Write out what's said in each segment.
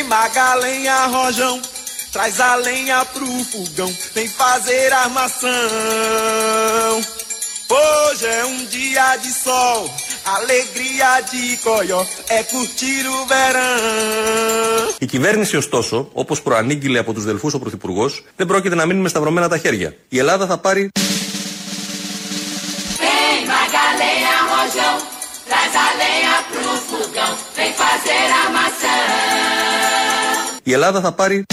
Vem Magalenha Rojão, traz a lenha pro fogão, vem fazer armação. Hoje é um dia de sol, alegria de coió, é curtir o verão. Η κυβέρνηση, ωστόσο, όπως προανήγγειλε από τους Δελφούς ο Πρωθυπουργός, δεν πρόκειται να μείνει με σταυρωμένα τα χέρια. Η Ελλάδα θα πάρει. Η Ελλάδα θα πάρει.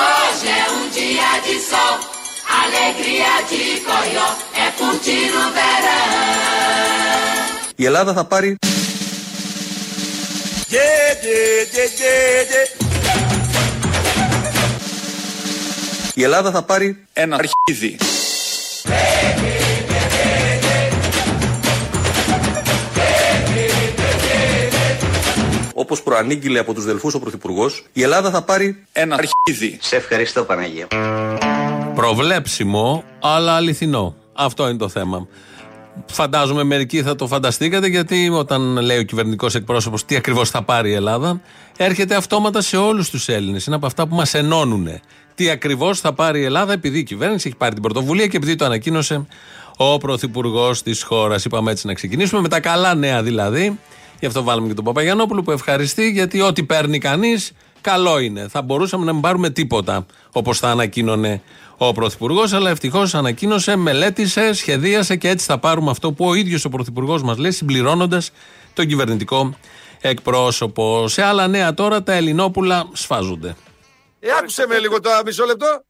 Hoje é um dia de sol, alegria de coió, é curtir o verão. Η Ελλάδα θα πάρει. Yeah, yeah, yeah, yeah, yeah. Η Ελλάδα θα πάρει. Ένα αρχίδι. Όπως προανήγγειλε από τους Δελφούς ο Πρωθυπουργός, η Ελλάδα θα πάρει. Ένα αρχίδι. Σε ευχαριστώ Παναγία. Προβλέψιμο, αλλά αληθινό. Αυτό είναι το θέμα. Φαντάζομαι μερικοί θα το φανταστήκατε γιατί όταν λέει ο κυβερνητικός εκπρόσωπος τι ακριβώς θα πάρει η Ελλάδα, έρχεται αυτόματα σε όλους τους Έλληνες. Είναι από αυτά που μας ενώνουν. Τι ακριβώς θα πάρει η Ελλάδα επειδή η κυβέρνηση έχει πάρει την πρωτοβουλία και επειδή το ανακοίνωσε ο πρωθυπουργός της χώρας. Είπαμε έτσι να ξεκινήσουμε με τα καλά νέα δηλαδή. Γι' αυτό βάλουμε και τον Παπαγιανόπουλο που ευχαριστεί γιατί ό,τι παίρνει κανείς καλό είναι. Θα μπορούσαμε να μην πάρουμε τίποτα όπως θα ανακοίνωνε ο Πρωθυπουργός, αλλά ευτυχώς ανακοίνωσε, μελέτησε, σχεδίασε και έτσι θα πάρουμε αυτό που ο ίδιος ο Πρωθυπουργός μας λέει, συμπληρώνοντας τον κυβερνητικό εκπρόσωπο. Σε άλλα νέα τώρα τα Ελληνόπουλα σφάζονται. Ε, άκουσε με λίγο τώρα, μισό λεπτό.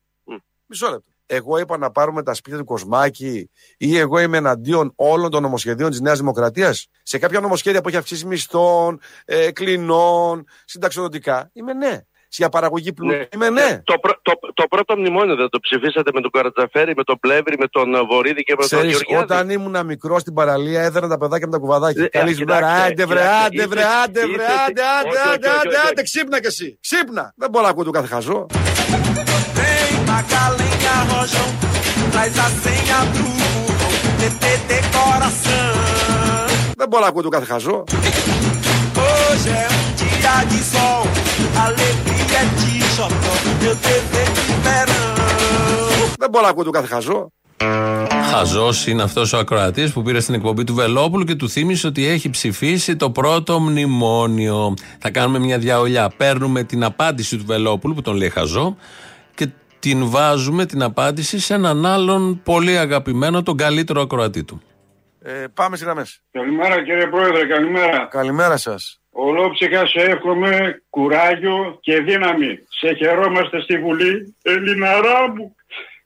Μισό λεπτό. Εγώ είπα να πάρουμε τα σπίτια του Κοσμάκη ή εγώ είμαι εναντίον όλων των νομοσχεδίων της Νέας Δημοκρατίας. Σε κάποια νομοσχέδια που έχει αυξήσει μισθών, ε, κλινών, συνταξιδοτικά. Είμαι ναι. Για παραγωγή πλούτου. Ναι. Είμαι ναι. Το, πρω- το, το πρώτο μνημόνιο δεν το ψηφίσατε με τον Καρατζαφέρη, με τον Πλεύρη, με τον ε, Βορύδη και με τον Ξέρεις, Γεωργιάδη; όταν ήμουν μικρός στην παραλία, έδερα τα παιδάκια με τα κουβαδάκια. Ε, Καλή κοιτάξτε, μέρα, άντε βρε, κοιτάξτε, άντε βρε, είστε- άντε βρε, είστε- άντε, άντε, όχι, άντε, όχι, άντε, όχι, άντε, όχι. ξύπνα κι εσύ. Ξύπνα. Δεν μπορώ να ακούω το κάθε χαζό. Vem Magalenha Rojão, traz a senha pro fogão, TTT coração. Δεν μπορώ να ακούω το κάθε χαζό. Hoje é um dia de sol, alegria de xodó, meu desejo de verão. Δεν μπορώ να ακούω το κάθε χαζό. Χαζός είναι αυτός ο ακροατής που πήρε στην εκπομπή του Βελόπουλου και του θύμισε ότι έχει ψηφίσει το πρώτο μνημόνιο. Θα κάνουμε μια διαολιά. Παίρνουμε την απάντηση του Βελόπουλου που τον λέει χαζό και την βάζουμε την απάντηση σε έναν άλλον πολύ αγαπημένο, τον καλύτερο ακροατή του. Ε, πάμε στις γραμμές. Καλημέρα κύριε Πρόεδρε, καλημέρα. Καλημέρα σας. Ολόψυχα σε εύχομαι κουράγιο και δύναμη. Σε χαιρόμαστε στη Βουλή. Ελληναρά μου,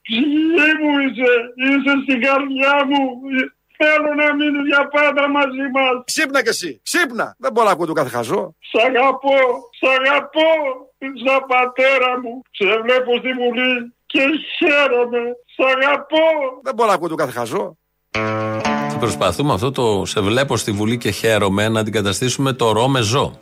ψυχή μου είσαι, είσαι στην καρδιά μου. Θέλω να μείνεις για πάντα μαζί μας. Ξύπνα κι εσύ. Ξύπνα. Δεν μπορώ να ακούω το κάθε χαζό. Σ' αγαπώ, σ' αγαπώ, σαν πατέρα μου. Σε βλέπω στη Βουλή και χαίρομαι. Σ' αγαπώ. Δεν μπορώ να ακούω το κάθε χαζό. Και προσπαθούμε αυτό το σε βλέπω στη Βουλή και χαίρομαι να αντικαταστήσουμε το ρο με ζω.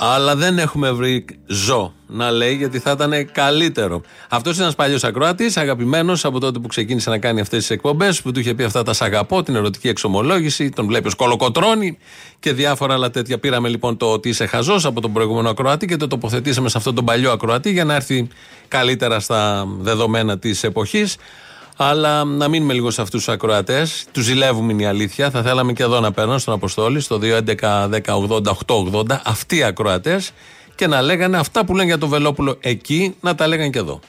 Αλλά δεν έχουμε βρει ζω να λέει γιατί θα ήταν καλύτερο. Αυτός είναι ένας παλιός ακροατής, αγαπημένος από τότε που ξεκίνησε να κάνει αυτές τις εκπομπές, που του είχε πει αυτά τα σ' αγαπώ, την ερωτική εξομολόγηση, τον βλέπεις ω κολοκοτρόνη και διάφορα άλλα τέτοια. Πήραμε λοιπόν το ότι είσαι χαζός από τον προηγούμενο ακροατή και το τοποθετήσαμε σε αυτόν τον παλιό ακροατή για να έρθει καλύτερα στα δεδομένα της εποχής. Αλλά να μείνουμε λίγο σε αυτούς τους ακροατές. Τους ζηλεύουμε είναι η αλήθεια. Θα θέλαμε και εδώ να παίρνουν στον Αποστόλη, στο 2.11.10.80.880, αυτοί οι ακροατές και να λέγανε αυτά που λένε για το Βελόπουλο εκεί, να τα λέγανε και εδώ.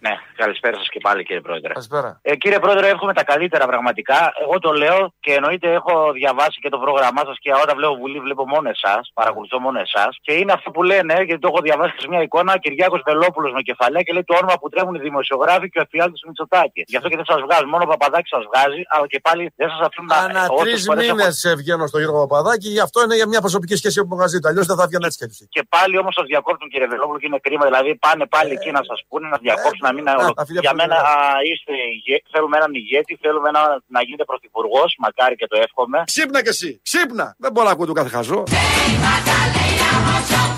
Ναι, καλησπέρα σας και πάλι κύριε Πρόεδρε. Καλησπέρα. Ε, κύριε Πρόεδρε, εύχομαι τα καλύτερα πραγματικά. Εγώ το λέω και εννοείται έχω διαβάσει και το πρόγραμμά σας και όταν βλέπω Βουλή βλέπω μόνο εσάς, παρακολουθώ μόνο εσάς. Και είναι αυτό που λένε, γιατί το έχω διαβάσει σε μια εικόνα, Κυριάκος Βελόπουλος με κεφαλαία και λέει το όνομα που τρέχουν οι δημοσιογράφοι και ο εφιάλτης του Μητσοτάκης. Γι' αυτό και δεν σας βγάζουν. Μόνο ο Παπαδάκης σας βγάζει, αλλά και πάλι δεν σας αφήνουν να Ανά όσες τρεις φορές έχω- μήνες βγαίνω στο Γιώργο Παπαδάκη, γι' αυτό είναι για μια προσωπική σχέση που μαζί του. Αλλιώς δεν θα βγαίνει έτσι κι έτσι. Και πάλι όμως σας διακόπτουν κύριε Βελόπουλο και είναι κρίμα. Δηλαδή πάνε πάλι εκεί να σας πούνε να διακόψουν, να μην. Ε, ολο- τα φιλιά Για που μένα είναι. α, είστε ηγέ- θέλουμε έναν ηγέτη, θέλουμε ένα, να γίνετε πρωθυπουργός, μακάρι και το εύχομαι. Ξύπνα κι εσύ. Ξύπνα. Δεν μπορώ να ακούω το κάθε χαζό. Vem Magalenha Rojão,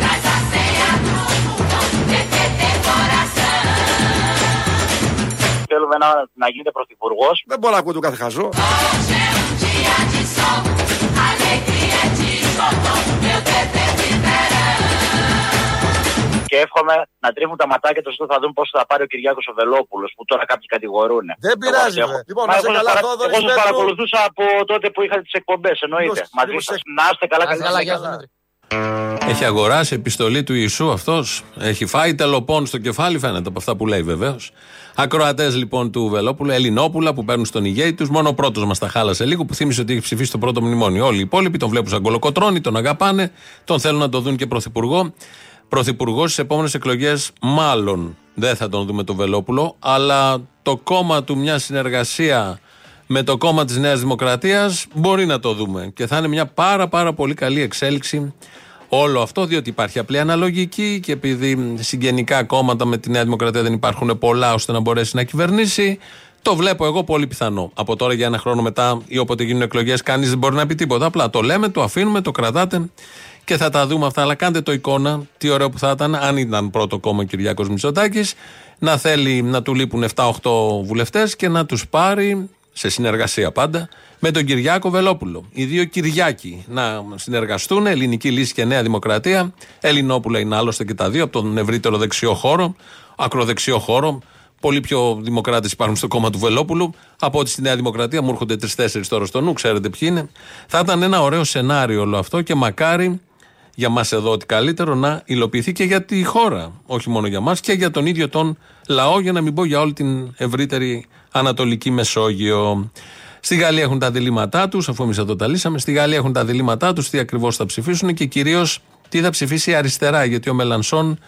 traz a senha pro fogão, TTT coração. Θέλουμε ένα, να γίνετε πρωθυπουργός. Δεν μπορώ να ακούω το κάθε χαζό. Και εύχομαι να τρίβουν τα ματάκια τους όταν θα δουν πώ θα πάρει ο Κυριάκος ο Βελόπουλο που τώρα κάποιοι κατηγορούν. Δεν πειράζει, Εγώ- ρε. Λοιπόν, Μα να εγώ είσαι καλά, παρα- Θόδωρη Εγώ σας Πέτρου. παρακολουθούσα από τότε που είχατε τις εκπομπές, εννοείται. Δημοσ- Μαζί δημοσια- σας. Να είστε καλά, Να είστε καλά, γεια σου, Δημήτρη. Έχει αγοράσει επιστολή του Ιησού αυτός. Έχει φάει τελοπών στο κεφάλι, φαίνεται από αυτά που λέει βεβαίως. Ακροατές λοιπόν του Βελόπουλου, Ελληνόπουλα που παίρνουν στον ηγέτη τους. Μόνο ο πρώτος μας τα χάλασε λίγο που θύμισε ότι έχει ψηφίσει το πρώτο μνημόνιο. Όλοι οι υπόλοιποι τον βλέπουν σαν κολοκοτρόνη, τον αγαπάνε, τον θέλουν να το δουν και πρωθυπουργό. Πρωθυπουργός στις επόμενες εκλογές, μάλλον δεν θα τον δούμε τον Βελόπουλο, αλλά το κόμμα του μια συνεργασία με το κόμμα της Νέας Δημοκρατίας μπορεί να το δούμε και θα είναι μια πάρα πάρα πολύ καλή εξέλιξη όλο αυτό διότι υπάρχει απλή αναλογική και επειδή συγγενικά κόμματα με τη Νέα Δημοκρατία δεν υπάρχουν πολλά ώστε να μπορέσει να κυβερνήσει το βλέπω εγώ πολύ πιθανό. Από τώρα για ένα χρόνο μετά ή όποτε γίνουν εκλογές κανείς δεν μπορεί να πει τίποτα. Απλά το λέμε, το αφήνουμε, το κρατάτε και θα τα δούμε αυτά. Αλλά κάντε το εικόνα, τι ωραίο που θα ήταν αν ήταν πρώτο κόμμα ο Κυριάκος Μητσοτάκης να θέλει να του λείπουν 7-8 βουλευτές και να τους πάρει σε συνεργασία πάντα, με τον Κυριάκο Βελόπουλο. Οι δύο Κυριάκοι να συνεργαστούν, Ελληνική Λύση και Νέα Δημοκρατία. Ελληνόπουλα είναι άλλωστε και τα δύο, από τον ευρύτερο δεξιό χώρο, ακροδεξιό χώρο. Πολύ πιο δημοκράτες υπάρχουν στο κόμμα του Βελόπουλου από ότι στη Νέα Δημοκρατία. Μου έρχονται τρει-τέσσερι τώρα στο νου, ξέρετε ποιοι είναι. Θα ήταν ένα ωραίο σενάριο όλο αυτό και μακάρι για μας εδώ ότι καλύτερο να υλοποιηθεί και για τη χώρα. Όχι μόνο για μας και για τον ίδιο τον λαό, για να μην πω για όλη την ευρύτερη Ανατολική Μεσόγειο. Στη Γαλλία έχουν τα διλήμματά τους, αφού εμείς εδώ τα λύσαμε. Στη Γαλλία έχουν τα διλήμματά τους, τι ακριβώς θα ψηφίσουν και κυρίως τι θα ψηφίσει η αριστερά. Γιατί ο Μελανσόν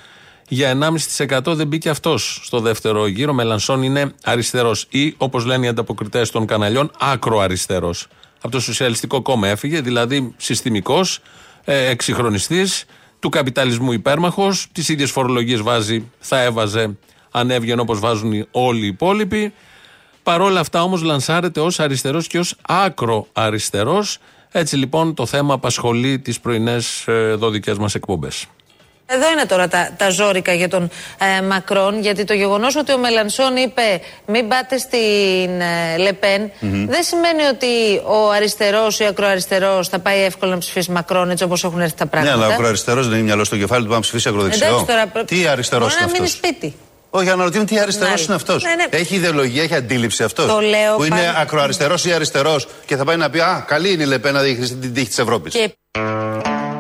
για 1,5% δεν μπήκε αυτός στο δεύτερο γύρο. Ο Μελανσόν είναι αριστερός ή όπως λένε οι ανταποκριτές των καναλιών, άκρο αριστερό. Από το Σοσιαλιστικό Κόμμα έφυγε, δηλαδή συστημικός, ε, εξυγχρονιστής, του καπιταλισμού υπέρμαχος, τις ίδιες φορολογίες βάζει, θα έβαζε αν έβγαινε όπως βάζουν όλοι οι υπόλοιποι. Παρόλα αυτά όμως λανσάρεται ως αριστερός και ως άκρο αριστερός. Έτσι λοιπόν το θέμα απασχολεί τις πρωινές δωδικές μας εκπομπές. Εδώ είναι τώρα τα, τα ζώρικα για τον ε, Μακρόν, γιατί το γεγονός ότι ο Μελανσόν είπε μην πάτε στην ε, Λεπέν δεν σημαίνει ότι ο αριστερός ή ο ακροαριστερός θα πάει εύκολα να ψηφίσει Μακρόν έτσι όπως έχουν έρθει τα Ναι, πράγματα. αλλά ο ακροαριστερός δεν είναι μυαλό στο κεφάλι του, πάμε να ψηφίσει ακροδεξιό. Εντάξει, τώρα, προ- Τι αριστερός μπορεί είναι να μείνει αυτός; σπίτι. Όχι, αναρωτιέμαι τι αριστερός Μάλιστα. είναι αυτός. Ναι, ναι. Έχει ιδεολογία, έχει αντίληψη αυτός; Το λέω Που είναι πάντα. ακροαριστερός ή αριστερός και θα πάει να πει Α, καλή είναι η Λεπέ να διαχειριστεί την τύχη της Ευρώπης. Και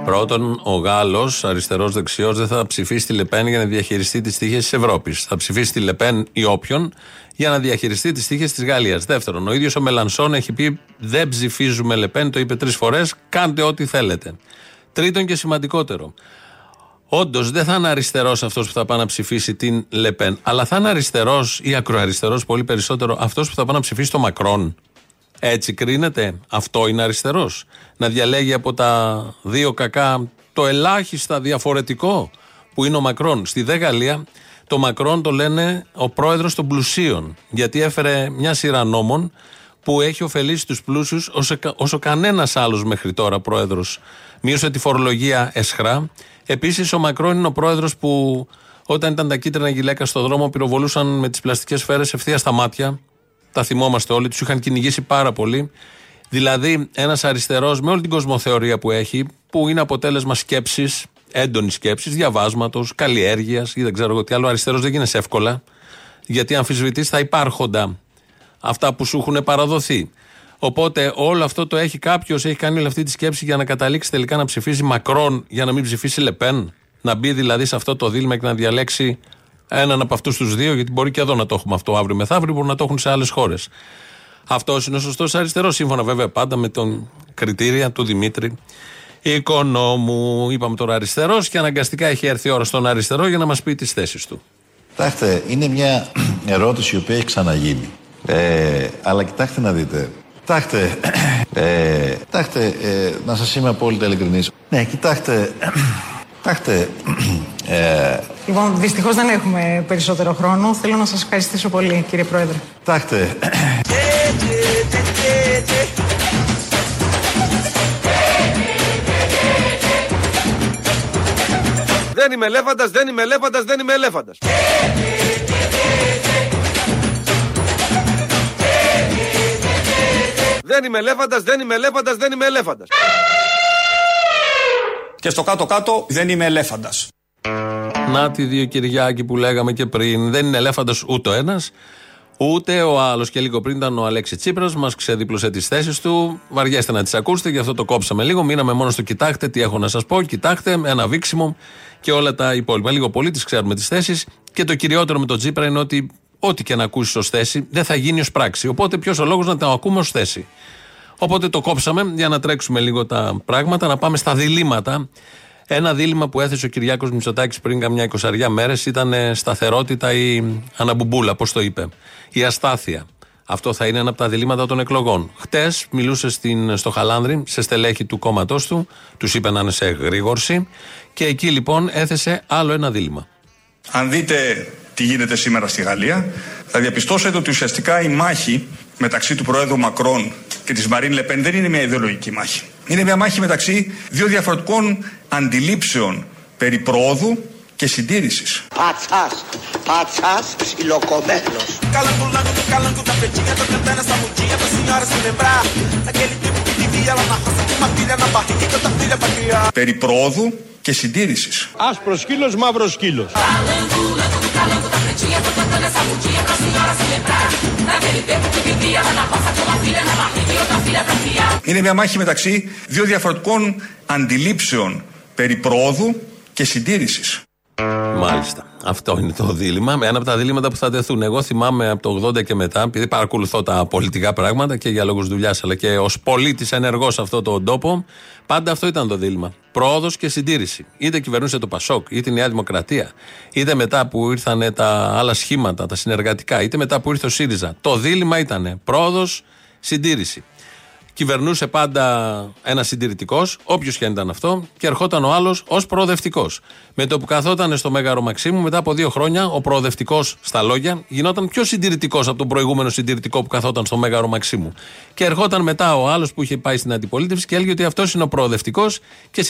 Πρώτον, ο Γάλλος, αριστερό-δεξιό, δεν θα ψηφίσει τη Λεπέν για να διαχειριστεί τις τύχε της Ευρώπης. Θα ψηφίσει τη Λεπέν ή όποιον για να διαχειριστεί τις τύχε της Γαλλίας. Δεύτερον, ο ίδιος ο Μελανσόν έχει πει: Δεν ψηφίζουμε Λεπέν, το είπε τρεις φορές, κάντε ό,τι θέλετε. Τρίτον και σημαντικότερο, Όντως δεν θα είναι αριστερός αυτός που θα πάει να ψηφίσει την Λεπέν, αλλά θα είναι αριστερός ή ακροαριστερός πολύ περισσότερο αυτός που θα πάει να ψηφίσει το Μακρόν. Έτσι κρίνεται. Αυτό είναι αριστερός. Να διαλέγει από τα δύο κακά το ελάχιστα διαφορετικό που είναι ο Μακρόν. Στη Δε Γαλλία το Μακρόν το λένε ο πρόεδρος των πλουσίων. Γιατί έφερε μια σειρά νόμων που έχει ωφελήσει τους πλούσιους όσο, όσο κανένας άλλος μέχρι τώρα πρόεδρος. Μείωσε τη φορολογία εσχρά. Επίσης, ο Μακρόν είναι ο πρόεδρος που όταν ήταν τα κίτρινα γυλαίκα στο δρόμο πυροβολούσαν με τις πλαστικές σφαίρες ευθεία στα μάτια. Τα θυμόμαστε όλοι, τους είχαν κυνηγήσει πάρα πολύ. Δηλαδή, ένας αριστερός με όλη την κοσμοθεωρία που έχει, που είναι αποτέλεσμα σκέψης, έντονης σκέψης, διαβάσματος, καλλιέργειας ή δεν ξέρω εγώ τι άλλο. Αριστερός δεν γίνεσαι εύκολα, γιατί αμφισβητείς τα υπάρχοντα, αυτά που σου έχουν παραδοθεί. Οπότε όλο αυτό το έχει κάποιος, έχει κάνει όλη αυτή τη σκέψη για να καταλήξει τελικά να ψηφίσει Μακρόν για να μην ψηφίσει Λεπέν. Να μπει δηλαδή σε αυτό το δίλημα και να διαλέξει έναν από αυτούς τους δύο, γιατί μπορεί και εδώ να το έχουμε αυτό αύριο μεθαύριο, μπορεί να το έχουν σε άλλες χώρες. Αυτός είναι ο σωστός αριστερός, σύμφωνα βέβαια πάντα με τον κριτήρια του Δημήτρη Οικονόμου. Είπαμε τώρα αριστερός και αναγκαστικά έχει έρθει η ώρα στον αριστερό για να μας πει τις θέσεις του. Κοιτάξτε, είναι μια ερώτηση η οποία έχει ξαναγίνει. Ε, αλλά κοιτάξτε να δείτε. Κοιτάξτε, ε, κοιτάξτε ε, να σας είμαι απόλυτα ειλικρινής. Ναι, κοιτάξτε, κοιτάξτε, ε, Λοιπόν, δυστυχώς δεν έχουμε περισσότερο χρόνο. Θέλω να σας ευχαριστήσω πολύ, κύριε Πρόεδρε. κοιτάξτε, Δεν είμαι ελέφαντας, δεν είμαι ελέφαντας, δεν είμαι ελέφαντας. Δεν είμαι ελέφαντας, δεν είμαι ελέφαντας, δεν είμαι ελέφαντας. Και στο κάτω-κάτω δεν είμαι ελέφαντας. Να τη δύο Κυριάκη που λέγαμε και πριν. Δεν είναι ελέφαντα ούτε ο ένας, ούτε ο άλλος. Και λίγο πριν ήταν ο Αλέξης Τσίπρας, μας ξεδίπλωσε τις θέσεις του. Βαριέστε να τις ακούσετε, γι' αυτό το κόψαμε λίγο. Μείναμε μόνο στο κοιτάξτε τι έχω να σας πω. Κοιτάξτε, ένα βήξιμο και όλα τα υπόλοιπα. Λίγο πολύ τις ξέρουμε τις θέσεις. Και το κυριότερο με τον Τσίπρα είναι ότι ό,τι και να ακούσεις ως θέση δεν θα γίνει ως πράξη. Οπότε ποιος ο λόγος να το ακούμε ως θέση. Οπότε το κόψαμε για να τρέξουμε λίγο τα πράγματα, να πάμε στα διλήμματα. Ένα δίλημα που έθεσε ο Κυριάκος Μητσοτάκης πριν καμιά εικοσαριά μέρες ήταν ε, σταθερότητα ή αναμπουμπούλα, πώς το είπε. Η αστάθεια. Αυτό θα είναι ένα από τα διλήμματα των εκλογών. Χτες μιλούσε στην, στο Χαλάνδρη, σε στελέχη του κόμματός του, τους είπε να είναι σε γρήγορση και εκεί λοιπόν έθεσε άλλο ένα δίλημα. Αν δείτε τι γίνεται σήμερα στη Γαλλία, θα διαπιστώσετε ότι ουσιαστικά η μάχη μεταξύ του Προέδρου Μακρόν και της Μαρίν Λεπέν δεν είναι μια ιδεολογική μάχη. Είναι μια μάχη μεταξύ δύο διαφορετικών αντιλήψεων περί προόδου και συντήρησης. Πατσάς, πατσάς ψιλοκομμένος. Calango, calango da pretinha, tô cantando essa mudinha Είναι μια μάχη μεταξύ δύο διαφορετικών αντιλήψεων περί προόδου και συντήρησης. Μάλιστα. Αυτό είναι το δίλημα. Ένα από τα δίληματα που θα τεθούν. Εγώ θυμάμαι από το 80 και μετά, επειδή παρακολουθώ τα πολιτικά πράγματα και για λόγους δουλειάς, αλλά και ως πολίτης ενεργός σε αυτόν τον τόπο, πάντα αυτό ήταν το δίλημα. Πρόοδο και συντήρηση. Είτε κυβερνούσε το Πασόκ, είτε η Νέα Δημοκρατία, είτε μετά που ήρθαν τα άλλα σχήματα, τα συνεργατικά, είτε μετά που ήρθε ο ΣΥΡΙΖΑ. Το δίλημα ήταν πρόοδο, συντήρηση. Κυβερνούσε πάντα ένα συντηρητικός, όποιος και αν ήταν αυτό, και ερχόταν ο άλλος ως προοδευτικός. Με το που καθόταν στο Μέγαρο Μαξίμου, μετά από δύο χρόνια, ο προοδευτικός στα λόγια γινόταν πιο συντηρητικός από τον προηγούμενο συντηρητικό που καθόταν στο Μέγαρο Μαξίμου. Και ερχόταν μετά ο άλλος που είχε πάει στην αντιπολίτευση και έλεγε ότι αυτός είναι ο προοδευτικός και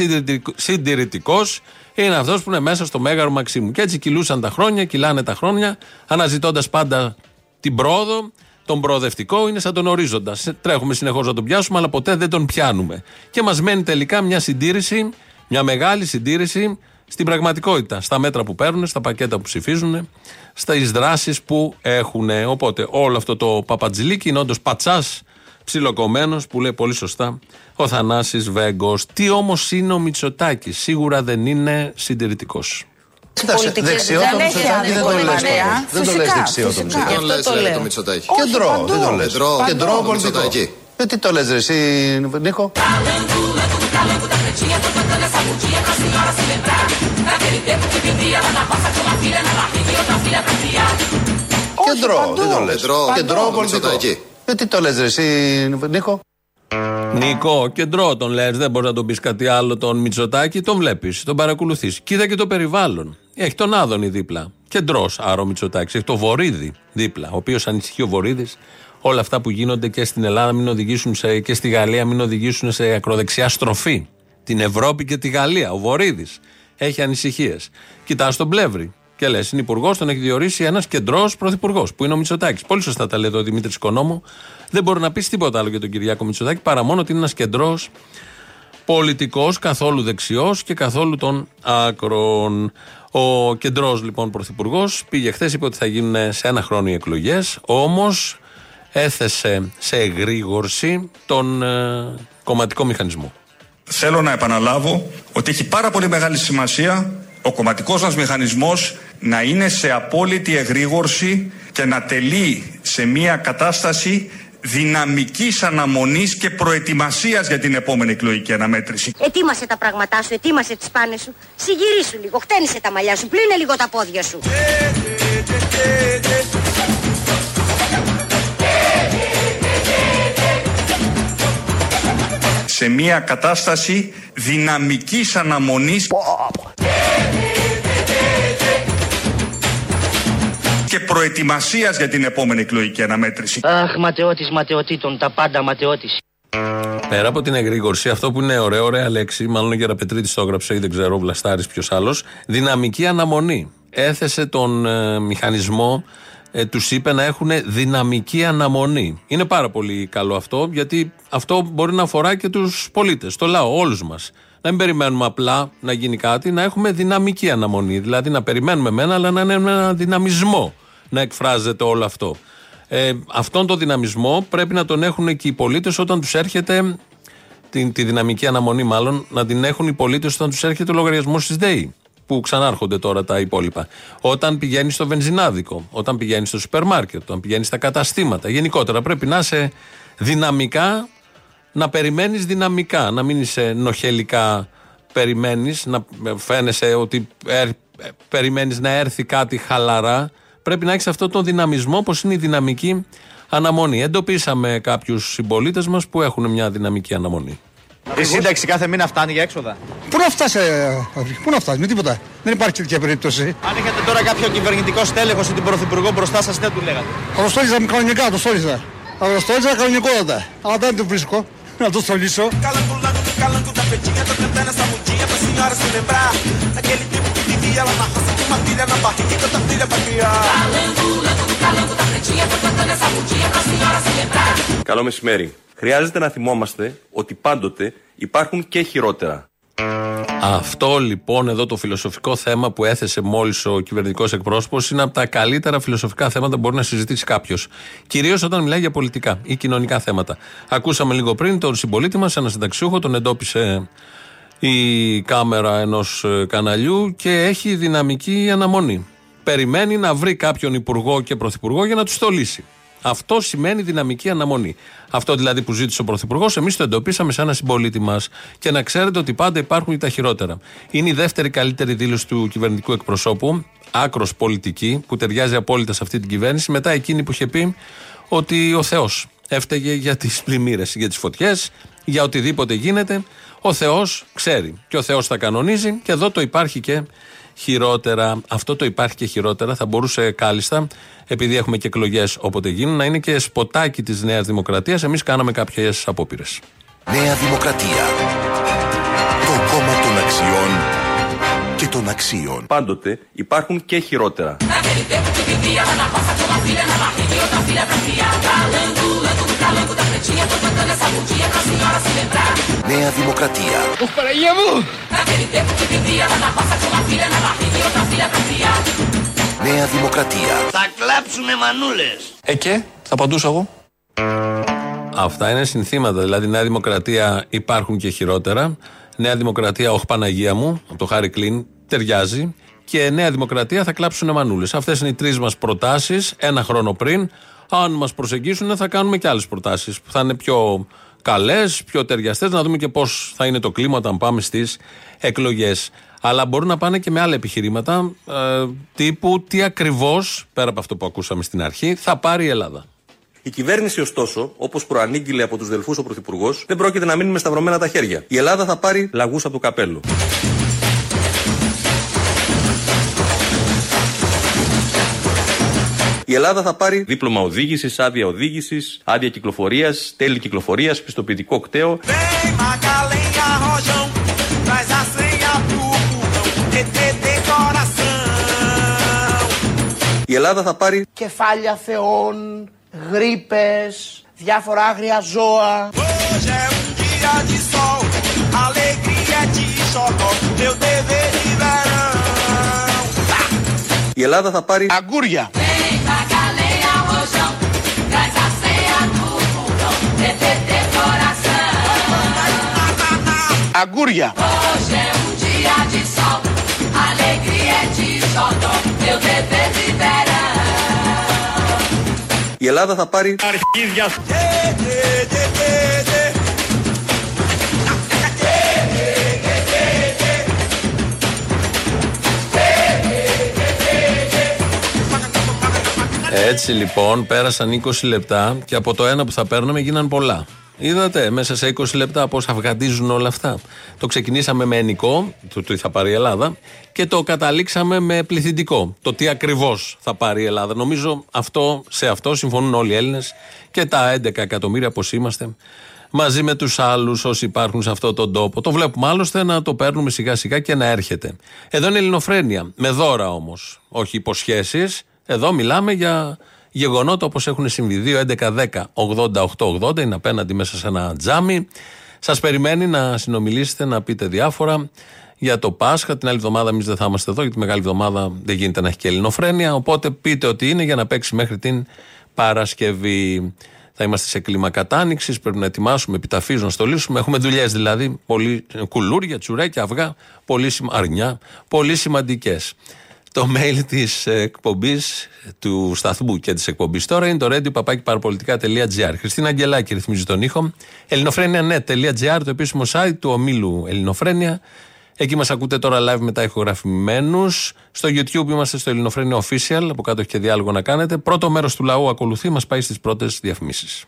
συντηρητικός είναι αυτός που είναι μέσα στο Μέγαρο Μαξίμου. Και έτσι κυλούσαν τα χρόνια, κυλάνε τα χρόνια, αναζητώντας πάντα την πρόοδο τον προοδευτικό είναι σαν τον ορίζοντα. Σε- Τρέχουμε συνεχώς να τον πιάσουμε, αλλά ποτέ δεν τον πιάνουμε. Και μας μένει τελικά μια συντήρηση, μια μεγάλη συντήρηση στην πραγματικότητα. Στα μέτρα που παίρνουν, στα πακέτα που ψηφίζουν, στις δράσεις που έχουν. Οπότε όλο αυτό το παπατζηλίκι είναι όντως πατσάς ψιλοκομμένος που λέει πολύ σωστά ο Θανάσης Βέγκος. Τι όμως είναι ο Μητσοτάκης, σίγουρα δεν είναι συντηρητικός. Κοίταξε, πολιτικές δεξιό δεν το έχει Μητσοτάκη δεν το άδικο, λες βέβαια. τώρα. Δεν το λες Φυσικά, δεξιό το φυσικά. Μητσοτάκη. Γι' αυτό το λέω. Κεντρό, παντού. δεν το λες. Κεντρό, Κεντρό παντού. πολιτικό. Γιατί το λες ρε εσύ Νίκο; Κεντρό, δεν το λες. Κεντρό πολιτικό. Γιατί το λες ρε εσύ Νίκο; Νικό, κεντρό τον λες, δεν μπορείς να τον πεις κάτι άλλο τον Μητσοτάκη, τον βλέπεις, τον παρακολουθείς. Κοίτα και το περιβάλλον. Έχει τον Άδωνη δίπλα. Κεντρός, άρα ο Μητσοτάκης. Έχει το Βορύδη δίπλα, ο οποίος ανησυχεί ο Βορύδης. Όλα αυτά που γίνονται και στην Ελλάδα μην οδηγήσουν σε, και στη Γαλλία μην οδηγήσουν σε ακροδεξιά στροφή. Την Ευρώπη και τη Γαλλία. Ο Βορύδης έχει ανησυχίες. Κοιτάς τον Πλεύρη. Και λες, είναι υπουργός, τον έχει διορίσει ένας κεντρός πρωθυπουργός, που είναι ο Μητσοτάκης. Πολύ σωστά τα λέει εδώ ο Δημήτρης Οικονόμου. Δεν μπορεί να πεις τίποτα άλλο για τον Κυριάκο Μητσοτάκη παρά μόνο ότι είναι ένας κεντρός πολιτικός, καθόλου δεξιός και καθόλου των άκρων. Ο κεντρός λοιπόν πρωθυπουργός πήγε χθες, είπε ότι θα γίνουν σε ένα χρόνο οι εκλογές, όμως έθεσε σε εγρήγορση τον ε, κομματικό μηχανισμό. Θέλω να επαναλάβω ότι έχει πάρα πολύ μεγάλη σημασία ο κομματικός μας μηχανισμός να είναι σε απόλυτη εγρήγορση και να τελεί σε μια κατάσταση δυναμικής αναμονής και προετοιμασίας για την επόμενη εκλογική αναμέτρηση. Ετοίμασε τα πράγματά σου, ετοίμασε τις πάνες σου. Συγυρίσου λίγο, χτένισε τα μαλλιά σου, πλύνε λίγο τα πόδια σου. Σε μια κατάσταση δυναμικής αναμονής και προετοιμασίας για την επόμενη εκλογική αναμέτρηση. Αχ, ματαιώτης ματαιωτήτων, τα πάντα ματαιώτης. Πέρα από την εγρήγορση, αυτό που είναι ωραίο, ωραία λέξη, μάλλον ο Γεραπετρίτη το έγραψε ή δεν ξέρω, ο Βλαστάρης ποιος άλλος, δυναμική αναμονή. Έθεσε τον ε, μηχανισμό, ε, τους είπε να έχουν δυναμική αναμονή. Είναι πάρα πολύ καλό αυτό, γιατί αυτό μπορεί να αφορά και τους πολίτες, το λαό, όλους μας. Να μην περιμένουμε απλά να γίνει κάτι, να έχουμε δυναμική αναμονή. Δηλαδή να περιμένουμε μένα, αλλά να είναι ένα δυναμισμό να εκφράζεται όλο αυτό. Ε, αυτόν τον δυναμισμό πρέπει να τον έχουν και οι πολίτες όταν τους έρχεται. Την, τη δυναμική αναμονή, μάλλον, να την έχουν οι πολίτες όταν τους έρχεται ο λογαριασμός της ΔΕΗ. Που ξανάρχονται τώρα τα υπόλοιπα. Όταν πηγαίνει στο βενζινάδικο, όταν πηγαίνει στο σούπερ μάρκετ, όταν πηγαίνει στα καταστήματα. Γενικότερα πρέπει να είσαι δυναμικά, να περιμένεις δυναμικά, να μην είσαι νοχελικά περιμένεις, να φαίνεσαι ότι ε, περιμένεις να έρθει κάτι χαλαρά πρέπει να έχεις αυτό τον δυναμισμό, όπως είναι η δυναμική αναμονή. Εντοπίσαμε κάποιους συμπολίτες μας που έχουν μια δυναμική αναμονή. Η σύνταξη κάθε μήνα φτάνει για έξοδα; Πού να φτάσει, πού να φτάσει, με τίποτα. Δεν υπάρχει τέτοια περίπτωση. Αν είχατε τώρα κάποιο κυβερνητικό στέλεχο ή την πρωθυπουργό μπροστά σας, τι θα του λέγατε. Θα το στόλιζα με κανονικά, το στόλιζα. Θα το στόλιζα κανονικότατα. Αλλά δεν το βρίσκω. Να το αλξίω. Καλό μεσημέρι. Χρειάζεται να θυμόμαστε ότι πάντοτε υπάρχουν και χειρότερα αυτό λοιπόν εδώ το φιλοσοφικό θέμα που έθεσε μόλις ο κυβερνητικός εκπρόσωπος είναι από τα καλύτερα φιλοσοφικά θέματα που μπορεί να συζητήσει κάποιος. Κυρίως όταν μιλάει για πολιτικά ή κοινωνικά θέματα. Ακούσαμε λίγο πριν τον συμπολίτη μας, ένα συνταξιούχο, τον εντόπισε η κάμερα ενός καναλιού και έχει δυναμική αναμονή. Περιμένει να βρει κάποιον υπουργό και πρωθυπουργό για να τους στολίσει. Αυτό σημαίνει δυναμική αναμονή. Αυτό δηλαδή που ζήτησε ο Πρωθυπουργός, εμείς το εντοπίσαμε σε ένα συμπολίτη μας. Και να ξέρετε ότι πάντα υπάρχουν τα χειρότερα. Είναι η δεύτερη καλύτερη δήλωση του κυβερνητικού εκπροσώπου, άκρος πολιτική, που ταιριάζει απόλυτα σε αυτή την κυβέρνηση, μετά εκείνη που είχε πει ότι ο Θεός έφταιγε για τις πλημμύρες, για τις φωτιές, για οτιδήποτε γίνεται. Ο Θεός ξέρει. Και ο Θεός θα κανονίζει. Και εδώ το υπάρχει και χειρότερα. Αυτό το υπάρχει και χειρότερα. Θα μπορούσε κάλλιστα, επειδή έχουμε και εκλογέ όποτε γίνουν, να είναι και σποτάκι τη Νέα Δημοκρατία. Εμεί κάναμε κάποιε απόπειρε. Νέα Δημοκρατία. Το κόμμα των αξιών και των αξίων. Πάντοτε υπάρχουν και χειρότερα. Naquele tempo que vivia lá na roça, com uma filha na barriga e outra filha pra criar. Calango, lango do calango da pretinha, tô cantando essa mudinha pra senhora se lembrar. Νέα Δημοκρατία. Uf, Paraíba! Naquele tempo que vivia lá na roça, com uma filha na barriga e outra filha pra criar. Νέα Δημοκρατία. Θα κλάψουνε μανούλες. Ε και, θα απαντούσα εγώ. Αυτά είναι συνθήματα. Δηλαδή, Νέα Δημοκρατία υπάρχουν και χειρότερα. Νέα Δημοκρατία, όχι Παναγία μου, από το Χάρη Κλίν, ταιριάζει. Και Νέα Δημοκρατία θα κλάψουν μανούλες. Αυτές είναι οι τρεις μας προτάσεις ένα χρόνο πριν. Αν μας προσεγγίσουν, θα κάνουμε και άλλες προτάσεις που θα είναι πιο καλές, πιο ταιριαστές, να δούμε και πώς θα είναι το κλίμα όταν πάμε στις εκλογές. Αλλά μπορούν να πάνε και με άλλα επιχειρήματα, ε, τύπου τι ακριβώς, πέρα από αυτό που ακούσαμε στην αρχή, θα πάρει η Ελλάδα. Η κυβέρνηση, ωστόσο, όπως προανήγγειλε από τους Δελφούς ο Πρωθυπουργός, δεν πρόκειται να μείνει με σταυρωμένα τα χέρια. Η Ελλάδα θα πάρει λαγούς από το καπέλο. Η Ελλάδα θα πάρει δίπλωμα οδήγησης, άδεια οδήγησης, άδεια κυκλοφορίας, τέλη κυκλοφορίας, πιστοποιητικό κταίο. Vem Macalenha Rojão, traz a senha pro burrão, TT decoração. Η Ελλάδα θα πάρει Κεφάλια θεών, γρίπες, διάφορα άγρια ζώα. Hoje é um dia de sol, alegria de xodó, meu dever de verão. Η Ελλάδα θα πάρει Αγκούρια. Fundão, TT decoração. Αγκούρια. Hoje é um dia de sol, alegria de xodó, meu dever de verão. Η Ελλάδα θα πάρει Αρχίδια. Έτσι λοιπόν πέρασαν 20 λεπτά και από το ένα που θα παίρναμε γίναν πολλά. Είδατε μέσα σε 20 λεπτά πώς αυγαντίζουν όλα αυτά. Το ξεκινήσαμε με ενικό, το τι θα πάρει η Ελλάδα, και το καταλήξαμε με πληθυντικό. Το τι ακριβώς θα πάρει η Ελλάδα. Νομίζω αυτό, σε αυτό συμφωνούν όλοι οι Έλληνες και τα 11 εκατομμύρια πώ είμαστε μαζί με τους άλλους όσοι υπάρχουν σε αυτόν τον τόπο. Το βλέπουμε άλλωστε να το παίρνουμε σιγά σιγά και να έρχεται. Εδώ είναι ελληνοφρένεια. Με δώρα όμως. Όχι υποσχέσεις. Εδώ μιλάμε για γεγονότα όπως έχουν συμβεί. 2, 11, 10, 80, 8, 80 είναι απέναντι μέσα σε ένα τζάμι. Σας περιμένει να συνομιλήσετε, να πείτε διάφορα για το Πάσχα. Την άλλη εβδομάδα εμείς δεν θα είμαστε εδώ, γιατί τη μεγάλη εβδομάδα δεν γίνεται να έχει και ελληνοφρένεια. Οπότε πείτε ότι είναι για να παίξει μέχρι την Παρασκευή. Θα είμαστε σε κλίμα κατάνοιξη, πρέπει να ετοιμάσουμε επιταφείς, να στολίσουμε. Έχουμε δουλειές δηλαδή, πολύ, κουλούρια, τσουρέκια, αυγά, πολύ, σημα- αρνιά, πολύ σημαντικές. Το mail της εκπομπής, του σταθμού και της εκπομπής τώρα είναι το radio.parapolitica.gr. Χριστίνα Αγγελάκη ρυθμίζει τον ήχο. ελληνοφρένια.net.gr, το επίσημο site του ομίλου Ελληνοφρένια. Εκεί μας ακούτε τώρα live μετά ηχογραφημένους. Στο YouTube είμαστε στο Ελληνοφρένια Official. Από κάτω έχει και διάλογο να κάνετε. Πρώτο μέρος του λαού ακολουθεί, μας πάει στις πρώτες διαφημίσεις.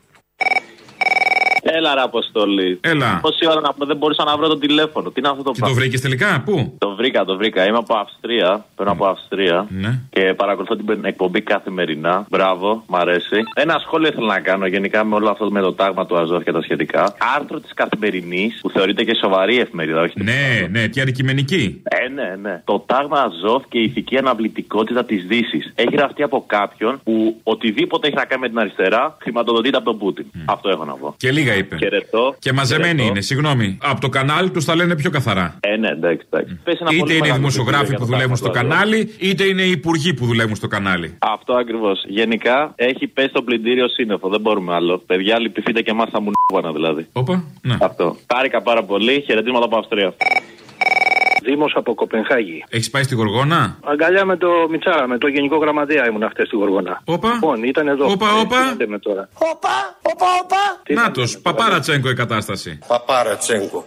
Έλα, ρε Αποστολή. Έλα. Πόση ώρα να πω, δεν μπορούσα να βρω το τηλέφωνο. Τι είναι αυτό το Και το βρήκες τελικά, πού; Το βρήκα, το βρήκα. Είμαι από Αυστρία. Παίρνω από Αυστρία. Ναι. Και παρακολουθώ την εκπομπή καθημερινά. Μπράβο, μ' αρέσει. Ένα σχόλιο ήθελα να κάνω γενικά με όλο αυτό με το τάγμα του Αζόφ και τα σχετικά. Άρθρο της καθημερινής που θεωρείται και σοβαρή εφημερίδα, όχι Ναι, ναι, και αντικειμενική. ε, ναι, ναι. Το τάγμα Αζόφ και η ηθική αναβλητικότητα της Δύσης. Έχει γραφτεί από κάποιον που οτιδήποτε έχει να κάνει με την αριστερά χρηματοδοτείται από τον Πούτιν. Αυτό έχω να πω. Και λίγα είπε. Χαιρετώ. Και μαζεμένοι Χαιρετώ. είναι, συγγνώμη. Από το κανάλι τους τα λένε πιο καθαρά. Ε, ναι, εντάξει, εντάξει. Πες ένα Είτε πολύ είναι οι μεγάλο δημοσιογράφοι για που το δουλεύουν τάγμα στο του Αζόφ. κανάλι, είτε είναι οι υπουργοί που δουλεύουν στο κανάλι. Αυτό ακριβώς. Γενικά έχει πέσει το πλυντήριο σύννεφο. Δεν μπορούμε άλλο. Παιδιά, λυπηθείτε και εμά θα μου νύχωνα δηλαδή. Όπα, ναι. Αυτό. Χάρηκα πάρα πολύ. Χαιρετίσματα από Αυστρία. Δήμος από Κοπενχάγη. Έχεις πάει στη Γοργόνα; Αγκαλιά με το Μιτσάρα, με το γενικό γραμματέα ήμουν χτες στη Γοργόνα. Όπα. Λοιπόν, ήταν εδώ. Όπα, Ε, όπα. τι λέτε με τώρα. Όπα, όπα, όπα. Νάτο, Παπάρατσέγκο η κατάσταση. Παπάρατσέγκο.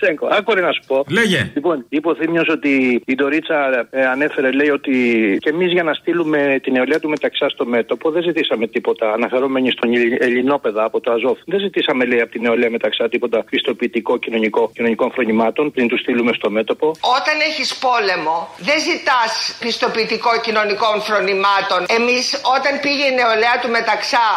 Τσέγκο. Άκουρε να σου πω. Λέγε. Λοιπόν, είπε ο Θήμιος ότι η Ντορίτσα ε, ανέφερε, λέει ότι και εμείς για να στείλουμε την νεολαία του μεταξά στο μέτωπο δεν ζητήσαμε τίποτα. Αναφερόμενοι στον Ελλη- Ελληνόπαιδα από το Αζόφ. Δεν ζητήσαμε, λέει, από την νεολαία μεταξά τίποτα πιστοποιητικό κοινωνικό, κοινωνικών φρονημάτων πριν τους στείλουμε στο μέτωπο. Όταν έχεις πόλεμο, δεν ζητάς πιστοποιητικό κοινωνικών φρονημάτων. Εμείς όταν πήγε η νεολαία του Μεταξά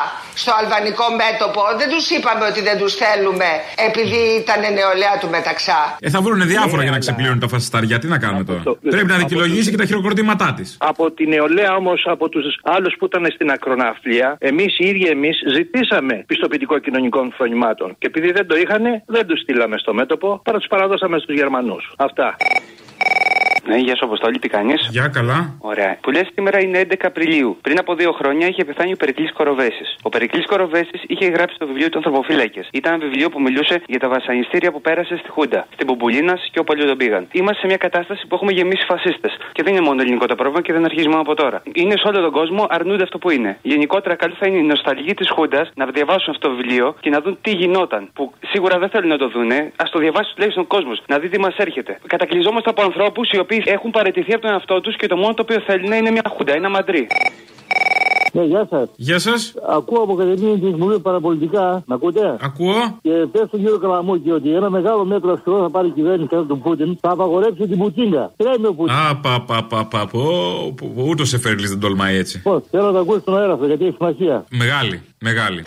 στο αλβανικό μέτωπο, δεν τους είπαμε ότι δεν τους θέλουμε επειδή ήταν νεολαία του Μεταξά. Ε, θα βρουν διάφορα για να ξεπλύνουν τα φασισταριά. Τι να κάνουμε τώρα; Πρέπει να δικαιολογήσει και τα χειροκροτήματά της. Από τη νεολαία όμως, από τους άλλους που ήταν στην ακροναύλια, εμείς οι ίδιοι εμείς ζητήσαμε πιστοποιητικό κοινωνικών φρονημάτων. Και επειδή δεν το είχαν, δεν τους στείλαμε στο μέτωπο, παρά τους παραδώσαμε στους Γερμανούς. Αυτά. Ναι, γεια σου, Αποστόλη, τι κάνεις; Γεια, καλά. Ωραία. Που λες σήμερα είναι 11 Απριλίου. Πριν από δύο χρόνια είχε πεθάνει ο Περικλής Κοροβέσης. Ο Περικλής Κοροβέσης είχε γράψει το βιβλίο του Ανθρωποφύλακες. Ήταν ένα βιβλίο που μιλούσε για τα βασανιστήρια που πέρασε στη Χούντα, στην Πουμπουλίνα και όπου αλλού τον πήγαν. Είμαστε σε μια κατάσταση που έχουμε γεμίσει φασίστες. Και δεν είναι μόνο ελληνικό το πρόβλημα και δεν αρχίζει μόνο από τώρα. Είναι σε όλο τον κόσμο, αρνούνται αυτό που είναι. Γενικότερα, καλή θα είναι οι νοσταλγοί της Χούντας να διαβάσουν αυτό το βιβλίο και να δουν τι γινόταν. Που σίγουρα δεν θέλουν να το δούνε. Α το διαβάσει τουλάχιστον ο κόσμος, να δει τι μας έρχεται. Κατακλυζόμαστε από ανθρώπους οι οποίοι έχουν παραιτηθεί από τον εαυτό τους και το μόνο το οποίο θέλουν είναι μια Χούντα, ένα μαντρί. Ναι, γεια σας. Γεια σας. Ακούω από Ακαδημία τη Βουλή Παραπολιτικά. Με ακούτε; Ακούω. Και πε στον κύριο Καλαμούκη ότι ένα μεγάλο μέτρο αυστηρό θα πάρει η κυβέρνηση κατά τον Πούτιν. Θα απαγορέψει την Πουτίνκα. Τρέμει ο Πούτιν; Α, πα, πα, πα, πα, πω, πω, Ούτε ο Σεφέρλη δεν τολμάει έτσι. Πώς, θέλω να το ακούσει στον αέρα αυτό γιατί έχει σημασία. Μεγάλη, μεγάλη.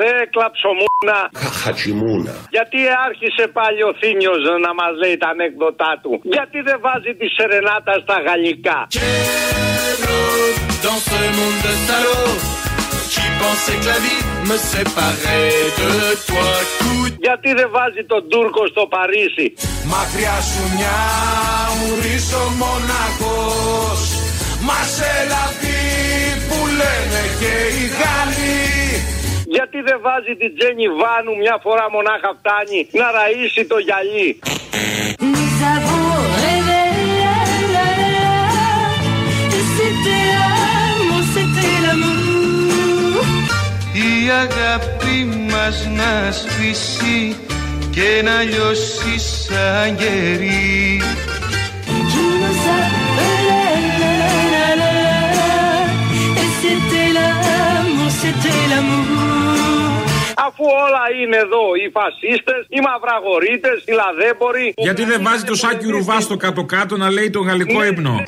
Ρε κλαψομούνα. Χατσιμούνα. Γιατί άρχισε πάλι ο Θήμιος να μας λέει τα ανέκδοτά του; Γιατί δεν βάζει τη σερενάτα στα γαλλικά; Dans ce monde de salauds, qui pensait que la vie me séparait de toi. Coup Γιατί δεν βάζει τον Τούρκο στο Παρίσι; Μακριά σου μια ουρίσω μοναχός Μας σε λαβή που λένε και οι Γάλλοι Γιατί δεν βάζει την Τζένι Βάνου μια φορά μονάχα φτάνει να ραΐσει το γυαλί; Nous avons rêvé, la, la, la, et c'était l'amour, c'était l'amour. Η αγάπη μας να σβήσει και να λιώσει σαν γερί Αφού όλα είναι εδώ, οι φασίστες, οι μαυραγορείτες, οι λαδέμποροι. Γιατί δεν βάζει το σάκι ρουβά στο κάτω-κάτω να λέει το γαλλικό ύμνο.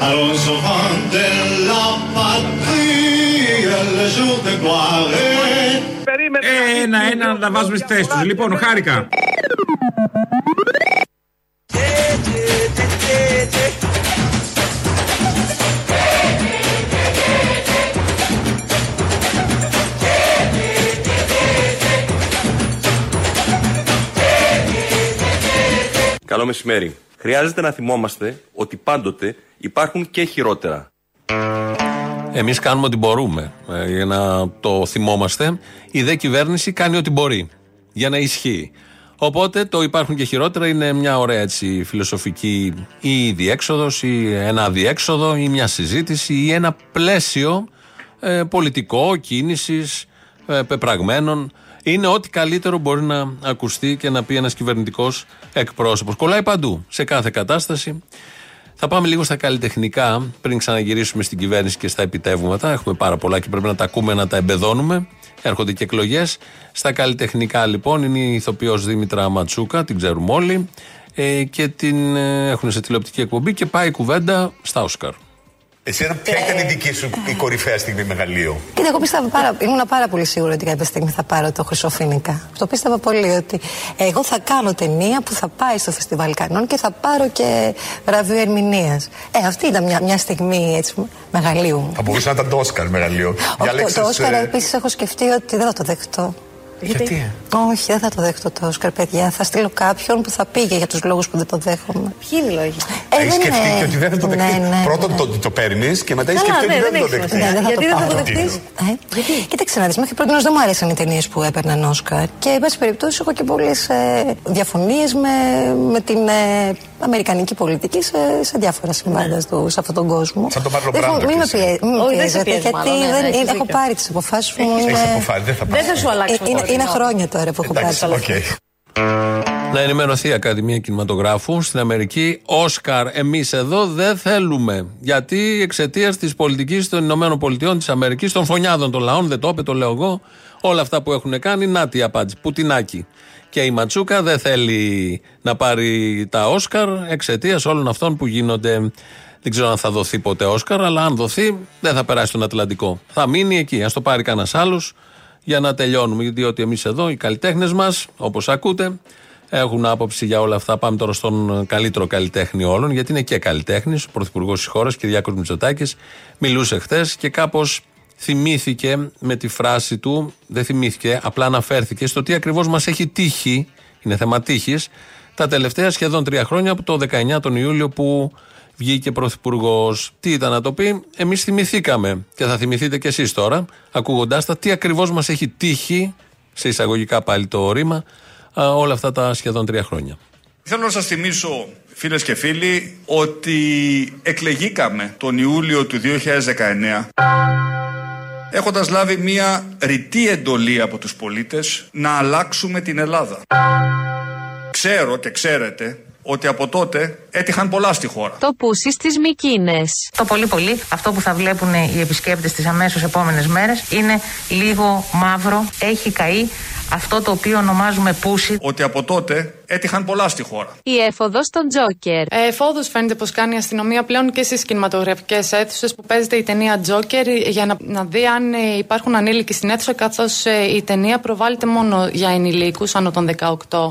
Ε, ένα-ένα να τα βάζουμε στη θέση τους. Λοιπόν, χάρηκα. Καλό μεσημέρι. Χρειάζεται να θυμόμαστε ότι πάντοτε υπάρχουν και χειρότερα. Εμείς κάνουμε ό,τι μπορούμε ε, για να το θυμόμαστε. Η δε κυβέρνηση κάνει ό,τι μπορεί για να ισχύει. Οπότε το υπάρχουν και χειρότερα είναι μια ωραία έτσι φιλοσοφική ή διέξοδος ή ένα αδιέξοδο ή μια συζήτηση ή ένα πλαίσιο ε, πολιτικό κίνησης ε, πεπραγμένων. Είναι ό,τι καλύτερο μπορεί να ακουστεί και να πει ένας κυβερνητικός εκπρόσωπος. Κολλάει παντού, σε κάθε κατάσταση. Θα πάμε λίγο στα καλλιτεχνικά πριν ξαναγυρίσουμε στην κυβέρνηση και στα επιτεύγματα. Έχουμε πάρα πολλά και πρέπει να τα ακούμε, να τα εμπεδώνουμε. Έρχονται και εκλογές. Στα καλλιτεχνικά λοιπόν είναι η ηθοποιός Δήμητρα Ματσούκα, την ξέρουμε όλοι. Ε, και την ε, έχουν σε τηλεοπτική εκπομπή και πάει η κουβέντα στα Όσκαρ. Εσένα ποια ήταν η δική σου η κορυφαία στιγμή μεγαλείο. Κοίτα, εγώ πίστευα πάρα, ήμουν πάρα πολύ σίγουρη ότι κάποια στιγμή θα πάρω το Χρυσοφίνικα. Το πίστευα πολύ ότι εγώ θα κάνω ταινία που θα πάει στο Φεστιβάλ Κανών και θα πάρω και βραβείο ερμηνείας. Ε, αυτή ήταν μια, μια στιγμή έτσι, μεγαλείου μου. Θα μπορούσε να ήταν το Όσκαρ μεγαλείο. Όχι, το, Διάλεξες, το Όσκαρ ε, επίσης έχω σκεφτεί ότι δεν θα το δεχτώ. Γιατί; ε; Όχι, δεν θα το δέχτω το Όσκαρ, παιδιά. Θα στείλω κάποιον που θα πήγε για τους λόγους που δεν το δέχομαι. Ποιοι είναι οι λόγοι; Ε, Έχει δεν σκεφτεί είναι- και ότι δεν θα το δεχτεί. Ναι, ναι, Πρώτον ναι. το, το παίρνεις και μετά έχει Καλά, σκεφτεί ναι, ότι δεν δεν θα το έχει δεχτεί. σημασία. Ναι, Γιατί δεν θα το πάρω. δεχτείς; Ε; Κοίταξε να δεις, μέχρι πρώτη δεν μου άρεσαν οι ταινίες που έπαιρναν Όσκαρ. Και, εν πάση περιπτώσει, έχω και πολλές ε, διαφωνίες με, με την ε, αμερικανική πολιτική σε, σε διάφορα συμβάντα του σε αυτόν τον κόσμο. Σαν τον Μάρλον Δεν Μπράντο έχω- Μην με κι εσύ. πιέ- μην με Όχι, δεν σε πιέζετε, πιέζει γιατί μάλλον, ναι, δεν, ναι, έχεις είναι- έχω δίκιο. πάρει τις αποφάσεις μου. Έχεις είναι- αποφάρει, δεν θα Δεν πάρεις. θα σου αλλάξει είναι, ποτέ. είναι χρόνια τώρα που έχω πάρει. Εντάξει, οκ. Να ενημερωθεί η Ακαδημία Κινηματογράφου στην Αμερική. Όσκαρ, εμείς εδώ δεν θέλουμε. Γιατί εξαιτίας της πολιτικής των Ηνωμένων Πολιτειών της Αμερικής, των φωνιάδων των λαών, δεν το είπε, το λέω εγώ, όλα αυτά που έχουν κάνει, να τη απάντηση. Πουτινάκι. Και η Ματσούκα δεν θέλει να πάρει τα Όσκαρ εξαιτίας όλων αυτών που γίνονται. Δεν ξέρω αν θα δοθεί ποτέ Όσκαρ, αλλά αν δοθεί, δεν θα περάσει τον Ατλαντικό. Θα μείνει εκεί. Α το πάρει κανένας άλλος για να τελειώνουμε. Διότι εμείς εδώ, οι καλλιτέχνες μας, όπως ακούτε, έχουν άποψη για όλα αυτά. Πάμε τώρα στον καλύτερο καλλιτέχνη όλων, γιατί είναι και καλλιτέχνης, ο Πρωθυπουργός της χώρας, Κυριάκος Μητσοτάκης. Μιλούσε χθες και κάπως θυμήθηκε με τη φράση του, δεν θυμήθηκε, απλά αναφέρθηκε στο τι ακριβώς μας έχει τύχει, είναι θέμα τύχης, τα τελευταία σχεδόν τρία χρόνια από το 19 τον Ιούλιο που βγήκε πρωθυπουργός. Τι ήταν να το πει, εμείς θυμηθήκαμε και θα θυμηθείτε κι εσείς τώρα, ακούγοντάς τα, τι ακριβώς μας έχει τύχει, σε εισαγωγικά πάλι το ρήμα, α, όλα αυτά τα σχεδόν τρία χρόνια. Θέλω να σας θυμίσω, φίλες και φίλοι, ότι εκλεγήκαμε τον Ιούλιο του 2019 έχοντας λάβει μία ρητή εντολή από τους πολίτες να αλλάξουμε την Ελλάδα. Ξέρω και ξέρετε ότι από τότε έτυχαν πολλά στη χώρα. Το πούσι στις Μικίνες. Το πολύ πολύ αυτό που θα βλέπουν οι επισκέπτες τις αμέσως επόμενες μέρες είναι λίγο μαύρο, έχει καεί αυτό το οποίο ονομάζουμε πούσι. Ότι από τότε έτυχαν πολλά στη χώρα. Η έφοδο των Τζόκερ. Ε, Εφόδου φαίνεται πω κάνει η αστυνομία πλέον και στι κινηματογραφικέ αίθουσε που παίζεται η ταινία Τζόκερ για να, να δει αν ε, υπάρχουν ανήλικοι στην αίθουσα, καθώ η ταινία προβάλλεται μόνο για ενηλίκου άνω των 18.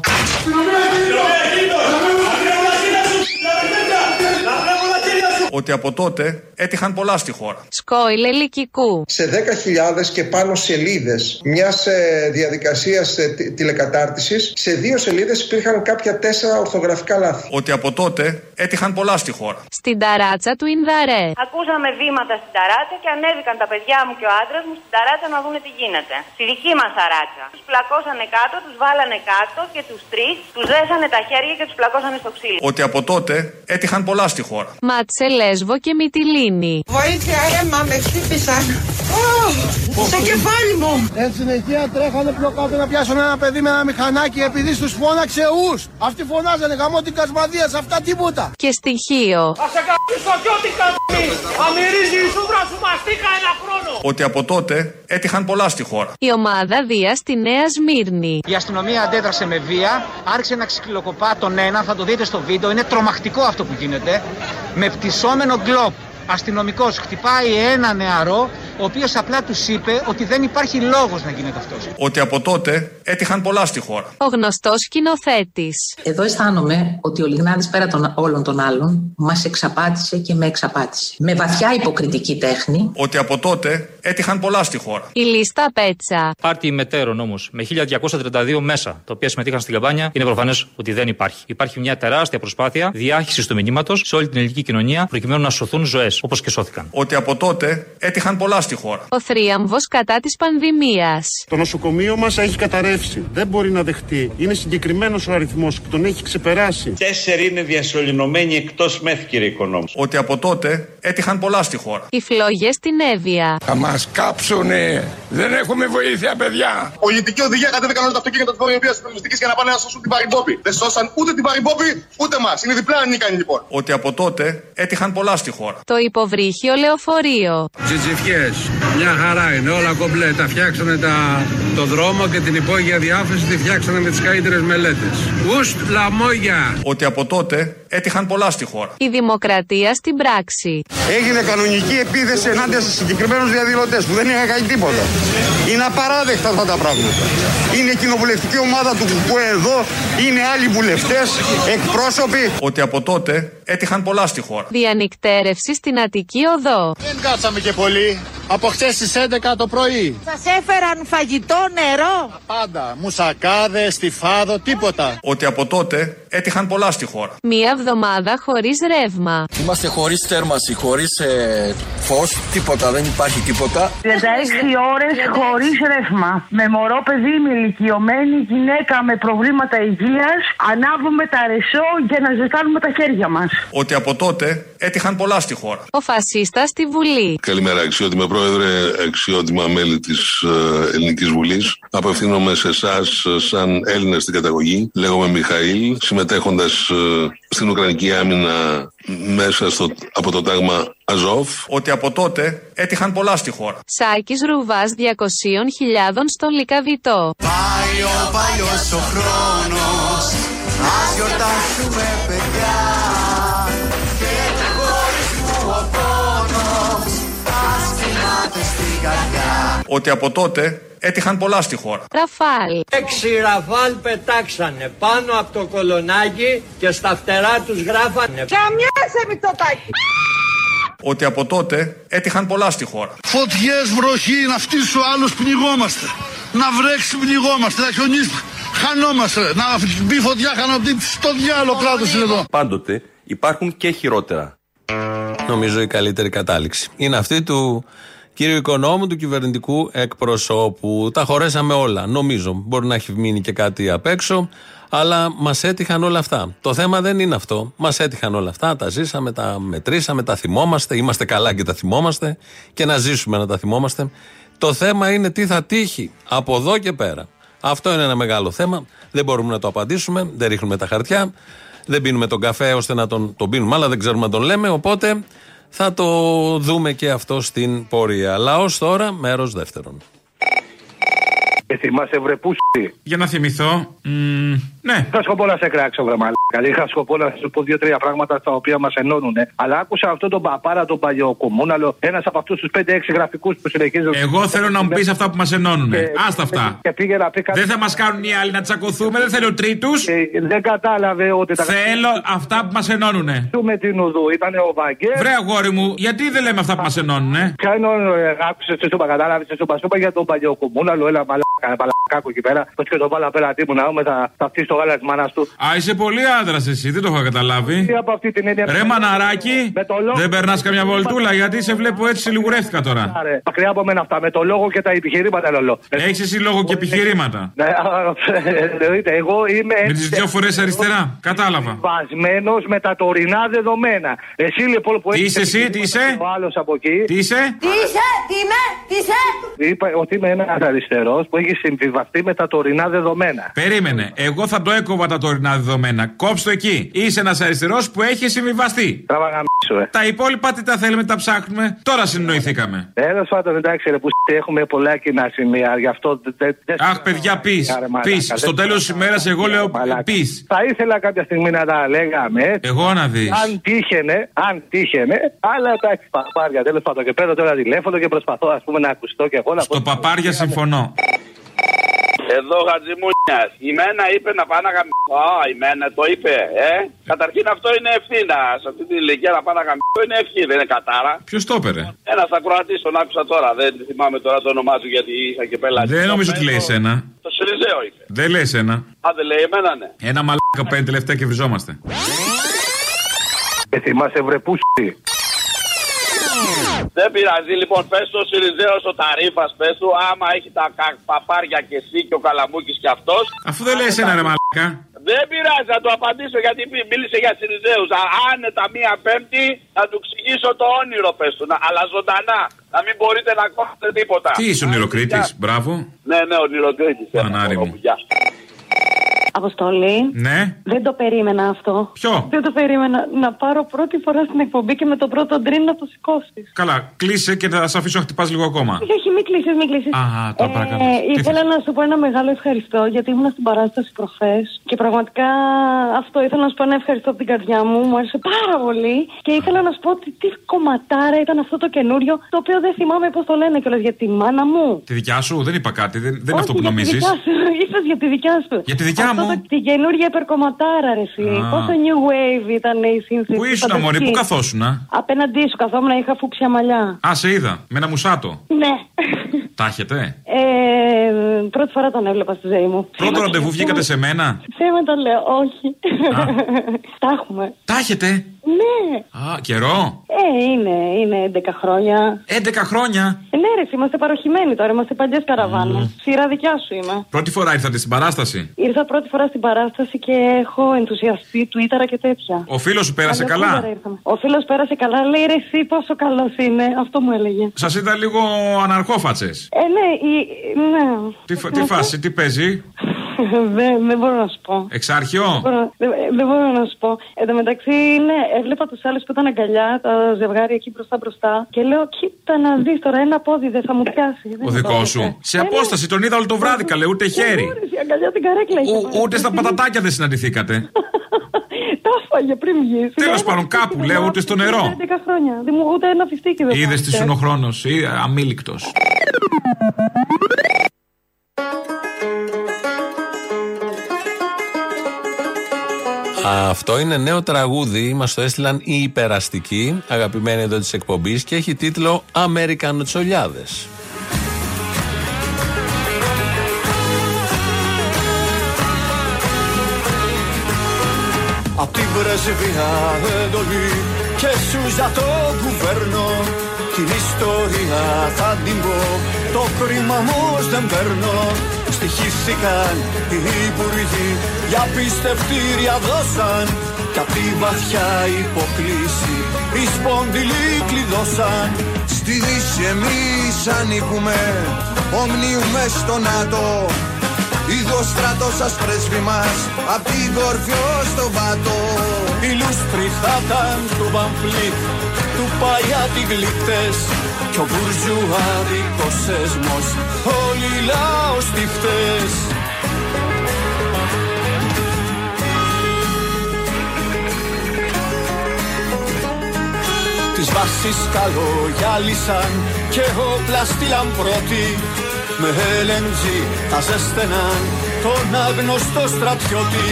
Ότι από τότε έτυχαν πολλά στη χώρα. Σκόιλ ελικικού. σε 10.000 και πάνω σελίδες μιας ε, διαδικασίας ε, τι- τηλεκατάρτισης σε δύο σελίδες υπήρχαν κάποια τέσσερα ορθογραφικά λάθη. Ότι από τότε έτυχαν πολλά στη χώρα. Στην ταράτσα του Ινδαρέ. Ακούσαμε βήματα στην ταράτσα και ανέβηκαν τα παιδιά μου και ο άντρας μου στην ταράτσα να δούνε τι γίνεται. Στη δική μας ταράτσα. Τους πλακώσανε κάτω, τους βάλανε κάτω και τους τρεις τους δέσανε τα χέρια και τους πλακώσανε στο ξύλο. Ότι από τότε έτυχαν πολλά στη χώρα. Μάτσε Λέσβο και Μυτιλίνη. Βοήθεια, αίμα, με χτύπησαν. Ω, στο κεφάλι μου. Εν συνεχεία τρέχανε πιο κάτω να πιάσουν ένα παιδί με ένα μηχανάκι επειδή του φώναξε ους. Αυτοί φωνάζανε γαμό την κασμαδία σε αυτά τίποτα. Και στοιχείο. Θα σε καπίσω κι ό,τι κάνεις. Αμυρίζει η σούβρα σου μαστίκα ένα χρόνο. Ότι από τότε έτυχαν πολλά στη χώρα. Η ομάδα Δία στη Νέα Σμύρνη. Η αστυνομία αντέδρασε με βία, άρχισε να ξυλοκοπά τον ένα, θα το δείτε στο βίντεο, είναι τρομακτικό αυτό που γίνεται. Με πτυσσόμενο γκλόπ. Αστυνομικός χτυπάει ένα νεαρό, ο οποίος απλά τους είπε ότι δεν υπάρχει λόγος να γίνεται αυτός. Ότι από τότε έτυχαν πολλά στη χώρα. Ο γνωστός σκηνοθέτης. Εδώ αισθάνομαι ότι ο Λιγνάδης πέρα των όλων των άλλων μας εξαπάτησε και με εξαπάτησε. Με βαθιά υποκριτική τέχνη Ότι από τότε έτυχαν πολλά στη χώρα. Η λίστα πέτσα. Πάρτι μετέρων όμως με 1232 μέσα, τα οποία συμμετείχαν στην καμπάνια, είναι προφανές ότι δεν υπάρχει. Υπάρχει μια τεράστια προσπάθεια διάχυσης του μηνύματος σε όλη την ελληνική κοινωνία προκειμένου να σωθούν ζωές, όπως και σώθηκαν. Ότι από τότε έτυχαν πολλά στη χώρα. Ο θρίαμβος κατά της πανδημίας. Το νοσοκομείο μας έχει καταρρεύσει. Δεν μπορεί να δεχτεί. Είναι συγκεκριμένος ο αριθμός και τον έχει ξεπεράσει. Τέσσερι είναι διασωληνωμένοι εκτός μεθ, κύριε Οικονόμου. Ότι από τότε έτυχαν πολλά στη χώρα. Οι φλόγες στην Εύβοια. Θα μα κάψουνε. Δεν έχουμε βοήθεια, παιδιά. Πολιτική οδηγία κατέβηκαν όλα τα αυτοκίνητα της Βορειοβία Περιοριστική για να πάνε να σώσουν την Παρυμπόπη. Δεν σώσαν ούτε την Παρυμπόπη ούτε μας. Είναι διπλά ανίκανοι λοιπόν. Ότι από τότε έτυχαν πολλά στη χώρα. Το υποβρύχιο λεωφορείο. Τζιτζιφιές, μια χαρά είναι, όλα κομπλέ. Τα φτιάξανε τα, το δρόμο και την υπόγεια διάφραση τη φτιάξανε με τις καλύτερες μελέτες. Ουστ λαμόγια. Ότι από τότε έτυχαν πολλά στη χώρα. Η δημοκρατία στην πράξη. Έγινε κανονική επίθεση ενάντια σε συγκεκριμένους διαδηλωτές που δεν είχαν κάνει τίποτα. Είναι απαράδεκτα αυτά τα πράγματα. Είναι η κοινοβουλευτική ομάδα του ΚΚΕ εδώ, είναι άλλοι βουλευτές, εκπρόσωποι. Ότι από τότε έτυχαν πολλά στη χώρα. Διανυκτέρευση στην Αττική Οδό. Δεν κάτσαμε και πολύ. Από χτε στις 11 το πρωί. Σας έφεραν φαγητό, νερό; Πάντα. Μουσακάδες, στιφάδο, τίποτα. Ότι από τότε έτυχαν πολλά στη χώρα. Μία εβδομάδα χωρίς ρεύμα. Είμαστε χωρίς θέρμανση, χωρίς ε, φως, τίποτα, δεν υπάρχει τίποτα. 36 ώρες χωρίς ρεύμα. Με μωρό παιδί, με ηλικιωμένη γυναίκα με προβλήματα υγείας. Ανάβουμε τα ρεσό για να ζεστάνουμε τα χέρια μας. Ότι από τότε έτυχαν πολλά στη χώρα. Ο φασίστας στη Βουλή. Καλημέρα, αξιότιμα πρόεδρε, αξιότιμα μέλη της ε, Ελληνικής Βουλής. Απευθύνομαι σε εσάς, σαν Έλληνα στην καταγωγή. Λέγομαι Μιχαήλ, συμμετέχοντας στην Ουκρανική άμυνα μέσα στο, από το τάγμα Αζόφ. Ότι από τότε έτυχαν πολλά στη χώρα. Σάκης Ρουβάς 200.000 στον Λικαβιτό. Πάει ο παλιός ο χρόνος Ας γιορτάσουμε παιδιά Ότι από τότε έτυχαν πολλά στη χώρα. Ραφάλ. Έξι ραφάλ πετάξανε πάνω από το κολονάκι και στα φτερά τους γράφανε Καμιάσαι Μητσοτάκη. Ότι από τότε έτυχαν πολλά στη χώρα. Φωτιές, βροχή, να φτύσει ο άλλος πνιγόμαστε. Να βρέξει πνιγόμαστε, να χιονίσει χανόμαστε. Να μπει φωτιά χανόμαστε. Στο διάλογο κράτος είναι εδώ. Πάντοτε υπάρχουν και χειρότερα. Νομίζω η καλύτερη κατάληξη. Είναι αυτή του κύριου Οικονόμου, του κυβερνητικού εκπροσώπου. Τα χωρέσαμε όλα. Νομίζω. Μπορεί να έχει μείνει και κάτι απ' έξω, αλλά μας έτυχαν όλα αυτά. Το θέμα δεν είναι αυτό. Μας έτυχαν όλα αυτά. Τα ζήσαμε, τα μετρήσαμε, τα θυμόμαστε. Είμαστε καλά και τα θυμόμαστε. Και να ζήσουμε να τα θυμόμαστε. Το θέμα είναι τι θα τύχει από εδώ και πέρα. Αυτό είναι ένα μεγάλο θέμα. Δεν μπορούμε να το απαντήσουμε. Δεν ρίχνουμε τα χαρτιά. Δεν πίνουμε τον καφέ ώστε να τον, τον πίνουμε, αλλά δεν ξέρουμε να τον λέμε. Οπότε θα το δούμε και αυτό στην πορεία. Λαός τώρα, μέρος δεύτερον. Ε, θυμάσαι βρε πούστη. Για να θυμηθώ. Μ, ναι. Είχα σκοπό να σε κράξω, βρε μαλάκα. Είχα σκοπό να σου πω δύο-τρία πράγματα τα οποία μας ενώνουν. Αλλά άκουσα αυτό τον παπάρα, τον παλιοκομμούναλο, ένας από αυτούς τους 5-6 γραφικούς που συνεχίζουν. Εγώ θέλω να μου πεις αυτά που μας ενώνουν. Άστα αυτά. Και πήγε να πει κάτι. Δεν θα μας κάνουν οι άλλοι να τσακωθούμε, δεν θέλω τρίτου. Ε, δεν κατάλαβε ότι τα. Θέλω αυτά που μας ενώνουν. με την Ουδού, ήταν ο Βαγγέλ. Βρε αγόρι μου, γιατί δεν λέμε αυτά που μας ενώνουν. Ποια είναι ο άκουσε, σε σούπα, κατάλαβες, σε σούπα, σούπα για τον παλιοκομμούναλο, έλα μαλάκα, παλακάκο εκεί πέρα. Πώς και το βάλα πέρα τι μου να δούμε, θα φτύσει το γάλα της μάνας του. Α, είσαι πολύ άντρας εσύ, δεν το έχω καταλάβει. Τι από αυτή την έννοια. Ρε μαναράκι, Με το λόγο- δεν περνάς καμιά βολτούλα γιατί σε βλέπω έτσι λιγουρεύτηκα τώρα. Άρε, Μακριά από μένα αυτά, με το λόγο και τα επιχειρήματα λολό. Έχεις εσύ λόγο και επιχειρήματα. Ναι, α, εννοείται, εγώ είμαι. Με τις δύο φορές αριστερά. Κατάλαβα. Βασμένο με τα τωρινά δεδομένα. Εσύ λοιπόν που Τι έχεις είσαι εσύ, τι επιχειρήματα είσαι; Ο άλλος από εκεί. Τι είσαι; Τι είσαι, τι είμαι, τι είσαι; Είπα ότι είμαι ένας αριστερός που έχει συμβιβαστεί με τα τωρινά δεδομένα. Περίμενε. Εγώ θα το έκοβα τα τωρινά δεδομένα. Κόψ το εκεί. Είσαι ένας αριστερός που έχει συμβιβαστεί. Τράβα γαμίσου, ε. Τα υπόλοιπα τι τα θέλουμε, τα ψάχνουμε. Τώρα συνεννοηθήκαμε. Τέλο πάντων, εντάξει, ρε, που σ- έχουμε πολλά κοινά σημεία. Γι' αυτό. δεν- δεν- δεν- Αχ, παιδιά, πει. Άρε, μαλάκα, Πει. δεν- Στο τέλος της ημέρας, εγώ λέω πει. Θα ήθελα κάποια στιγμή να τα λέγαμε. έτσι. Εγώ να δεις. Αν τύχαινε, αν τύχαινε, αλλά εντάξει, παπάρια τέλος πάντων. Και παίρνω τώρα τηλέφωνο και προσπαθώ ας πούμε, να ακουστώ και εγώ να Στο παπάρια συμφωνώ. Εδώ Χατζημούνια. Η Μένα είπε να πάνε να γαμίσω. Α, η Μένα το είπε, ε. Καταρχήν αυτό είναι ευθύνα. Σε αυτή την ηλικία να πάνε να γαμίσω είναι ευχή, δεν είναι κατάρα. Ποιος το έπαιρε; Ένας ακροατής τον άκουσα τώρα. Δεν θυμάμαι τώρα το όνομά του γιατί είχα και πελάτη. Δεν νομίζω ότι λέει εσένα. Το Σιριζέο είπε. Δεν λέει εσένα. Α, δεν λέει εμένα, ναι. Ένα μαλάκα πέντε τελευταία και βριζόμαστε. Ε, θυμάσαι βρε πούστη. Δεν πειράζει, λοιπόν, πες το Σιριζέο ο Ταρήφα, πες του, άμα έχει τα κα- παπάρια και εσύ και ο Καλαμούκης και αυτός. Αφού δεν λέει εσένα, ρε μαλάκα. Δεν πειράζει, θα του απαντήσω γιατί μι- μίλησε για Σιριζέους. Άνετα μία Πέμπτη θα του εξηγήσω το όνειρο, πες του, να- αλλά ζωντανά. Να μην μπορείτε να κόψετε τίποτα. Τι είσαι ο νηροκρίτης, μπράβο. Ναι, ναι, ο Νηροκρίτης. Πανάρι μου. Αποστολή. Ναι. Δεν το περίμενα αυτό. Ποιο; Δεν το περίμενα. Να πάρω πρώτη φορά στην εκπομπή και με το πρώτο ντριν να το σηκώσεις. Καλά, κλείσε και θα σε αφήσω να χτυπάς λίγο ακόμα. Όχι, όχι, μην κλείσεις, μην κλείσεις. Α, τώρα παρακαλώ. Τι ήθελα να σου πω ένα μεγάλο ευχαριστώ γιατί ήμουν στην παράσταση προχθές και πραγματικά αυτό ήθελα να σου πω ένα ευχαριστώ από την καρδιά μου. Μου άρεσε πάρα πολύ και ήθελα να σου πω ότι τι κομματάρα ήταν αυτό το καινούριο το οποίο δεν θυμάμαι πώς το λένε κιόλας για τη μάνα μου. Τη δικιά σου, δεν είπα κάτι, δεν, δεν είναι αυτό που για τη νομίζεις. δικιά σου. Είπες για τη δικιά σου. Για τη δικιά Αυτό μου. Το, τη καινούργια υπερκομματάρα, ρε εσύ. Α. Πόσο new wave ήταν η σύνθεση. Πού ήσουν, Μωρή, πού καθόσουνα; Απέναντί σου καθόμουν, είχα φούξια μαλλιά. Α, σε είδα, με ένα μουσάτο. Ναι. Τα έχετε; Ε, πρώτη φορά τον έβλεπα στη ζωή μου. Πρώτο ραντεβού βγήκατε σε μένα; Θέμα το λέω, όχι. Τα έχουμε. Τα έχετε; Ναι. Α, καιρό. Ε, είναι, είναι 11 χρόνια. 11 χρόνια. Ε, ναι, ρε, εσύ, είμαστε παροχημένοι τώρα, είμαστε παλιέ καραβάνες. Σειρά δικιά σου είμαι. Πρώτη φορά ήρθατε στην παράσταση. Ήρθα πρώτη φορά στην παράσταση και έχω ενθουσιαστεί Twitter και τέτοια. Ο φίλος σου πέρασε Καλοκαίρι καλά; ήρθαμε. Ο φίλος πέρασε καλά, λέει ρε, εσύ πόσο καλός είναι. Αυτό μου έλεγε. Σας είδα λίγο αναρχόφατσες. Ε, ναι, η, ναι. Τι, φα- τι φάση, τι παίζει; δεν, δεν μπορώ να σου πω. Εξάρχιο; Δεν μπορώ, δεν, δεν μπορώ να σου πω. Εν τω μεταξύ, είναι, έβλεπα τους άλλους που ήταν αγκαλιά, τα ζευγάρια εκεί μπροστά μπροστά. Και λέω, κοίτα να δεις τώρα, ένα πόδι δεν θα μου πιάσει. Δεν Ο θα δικός το σου. έπαιξε. Σε Ε, ναι. απόσταση τον είδα όλο το βράδυ, καλέ, ούτε χέρι. Μπορείς, Η αγκαλιά την καρέκλα είχε. Ο- Ούτε στα πατατάκια δεν συναντηθήκατε. Τα έφαγε πριν βγει. Τέλος πάντων, κάπου λέω, ούτε στο νερό. 11 χρόνια. Δεν μου ούτε ένα φιστίκι δεν Είδες φάγε. τι ο χρόνο, αμήλικτος. Αυτό είναι νέο τραγούδι. Μας το έστειλαν οι υπεραστικοί, αγαπημένοι εδώ της εκπομπής, και έχει τίτλο Αμερικανοτσολιάδε. Απ' την πρεσβεία εντολή και σούζα το κουβέρνο Την ιστορία θα την πω, το κρίμα όμως δεν παίρνω Στοιχήθηκαν οι υπουργοί, για πιστευτήρια δώσαν Κι απ' τη βαθιά υποκλήση, οι σπονδυλοί κλειδώσαν. Στη Δύση εμείς ανήκουμε. Ομνίουμε στο ΝΑΤΟ. Είδω στρατό σας πρέσβη μας. Απ' την κορφή ως τον πάτο Οι λούστροι θα ήταν του Βαμφλίτ Του Παγιάτη γλυκτές Κι ο μπουρζουάδικος σεσμός Όλοι οι λαός τυφτές Τις βάσεις καλογιάλισαν Και όπλα στείλαν πρώτοι Με LNG θα ζέστεναν Τον άγνωστο στρατιώτη.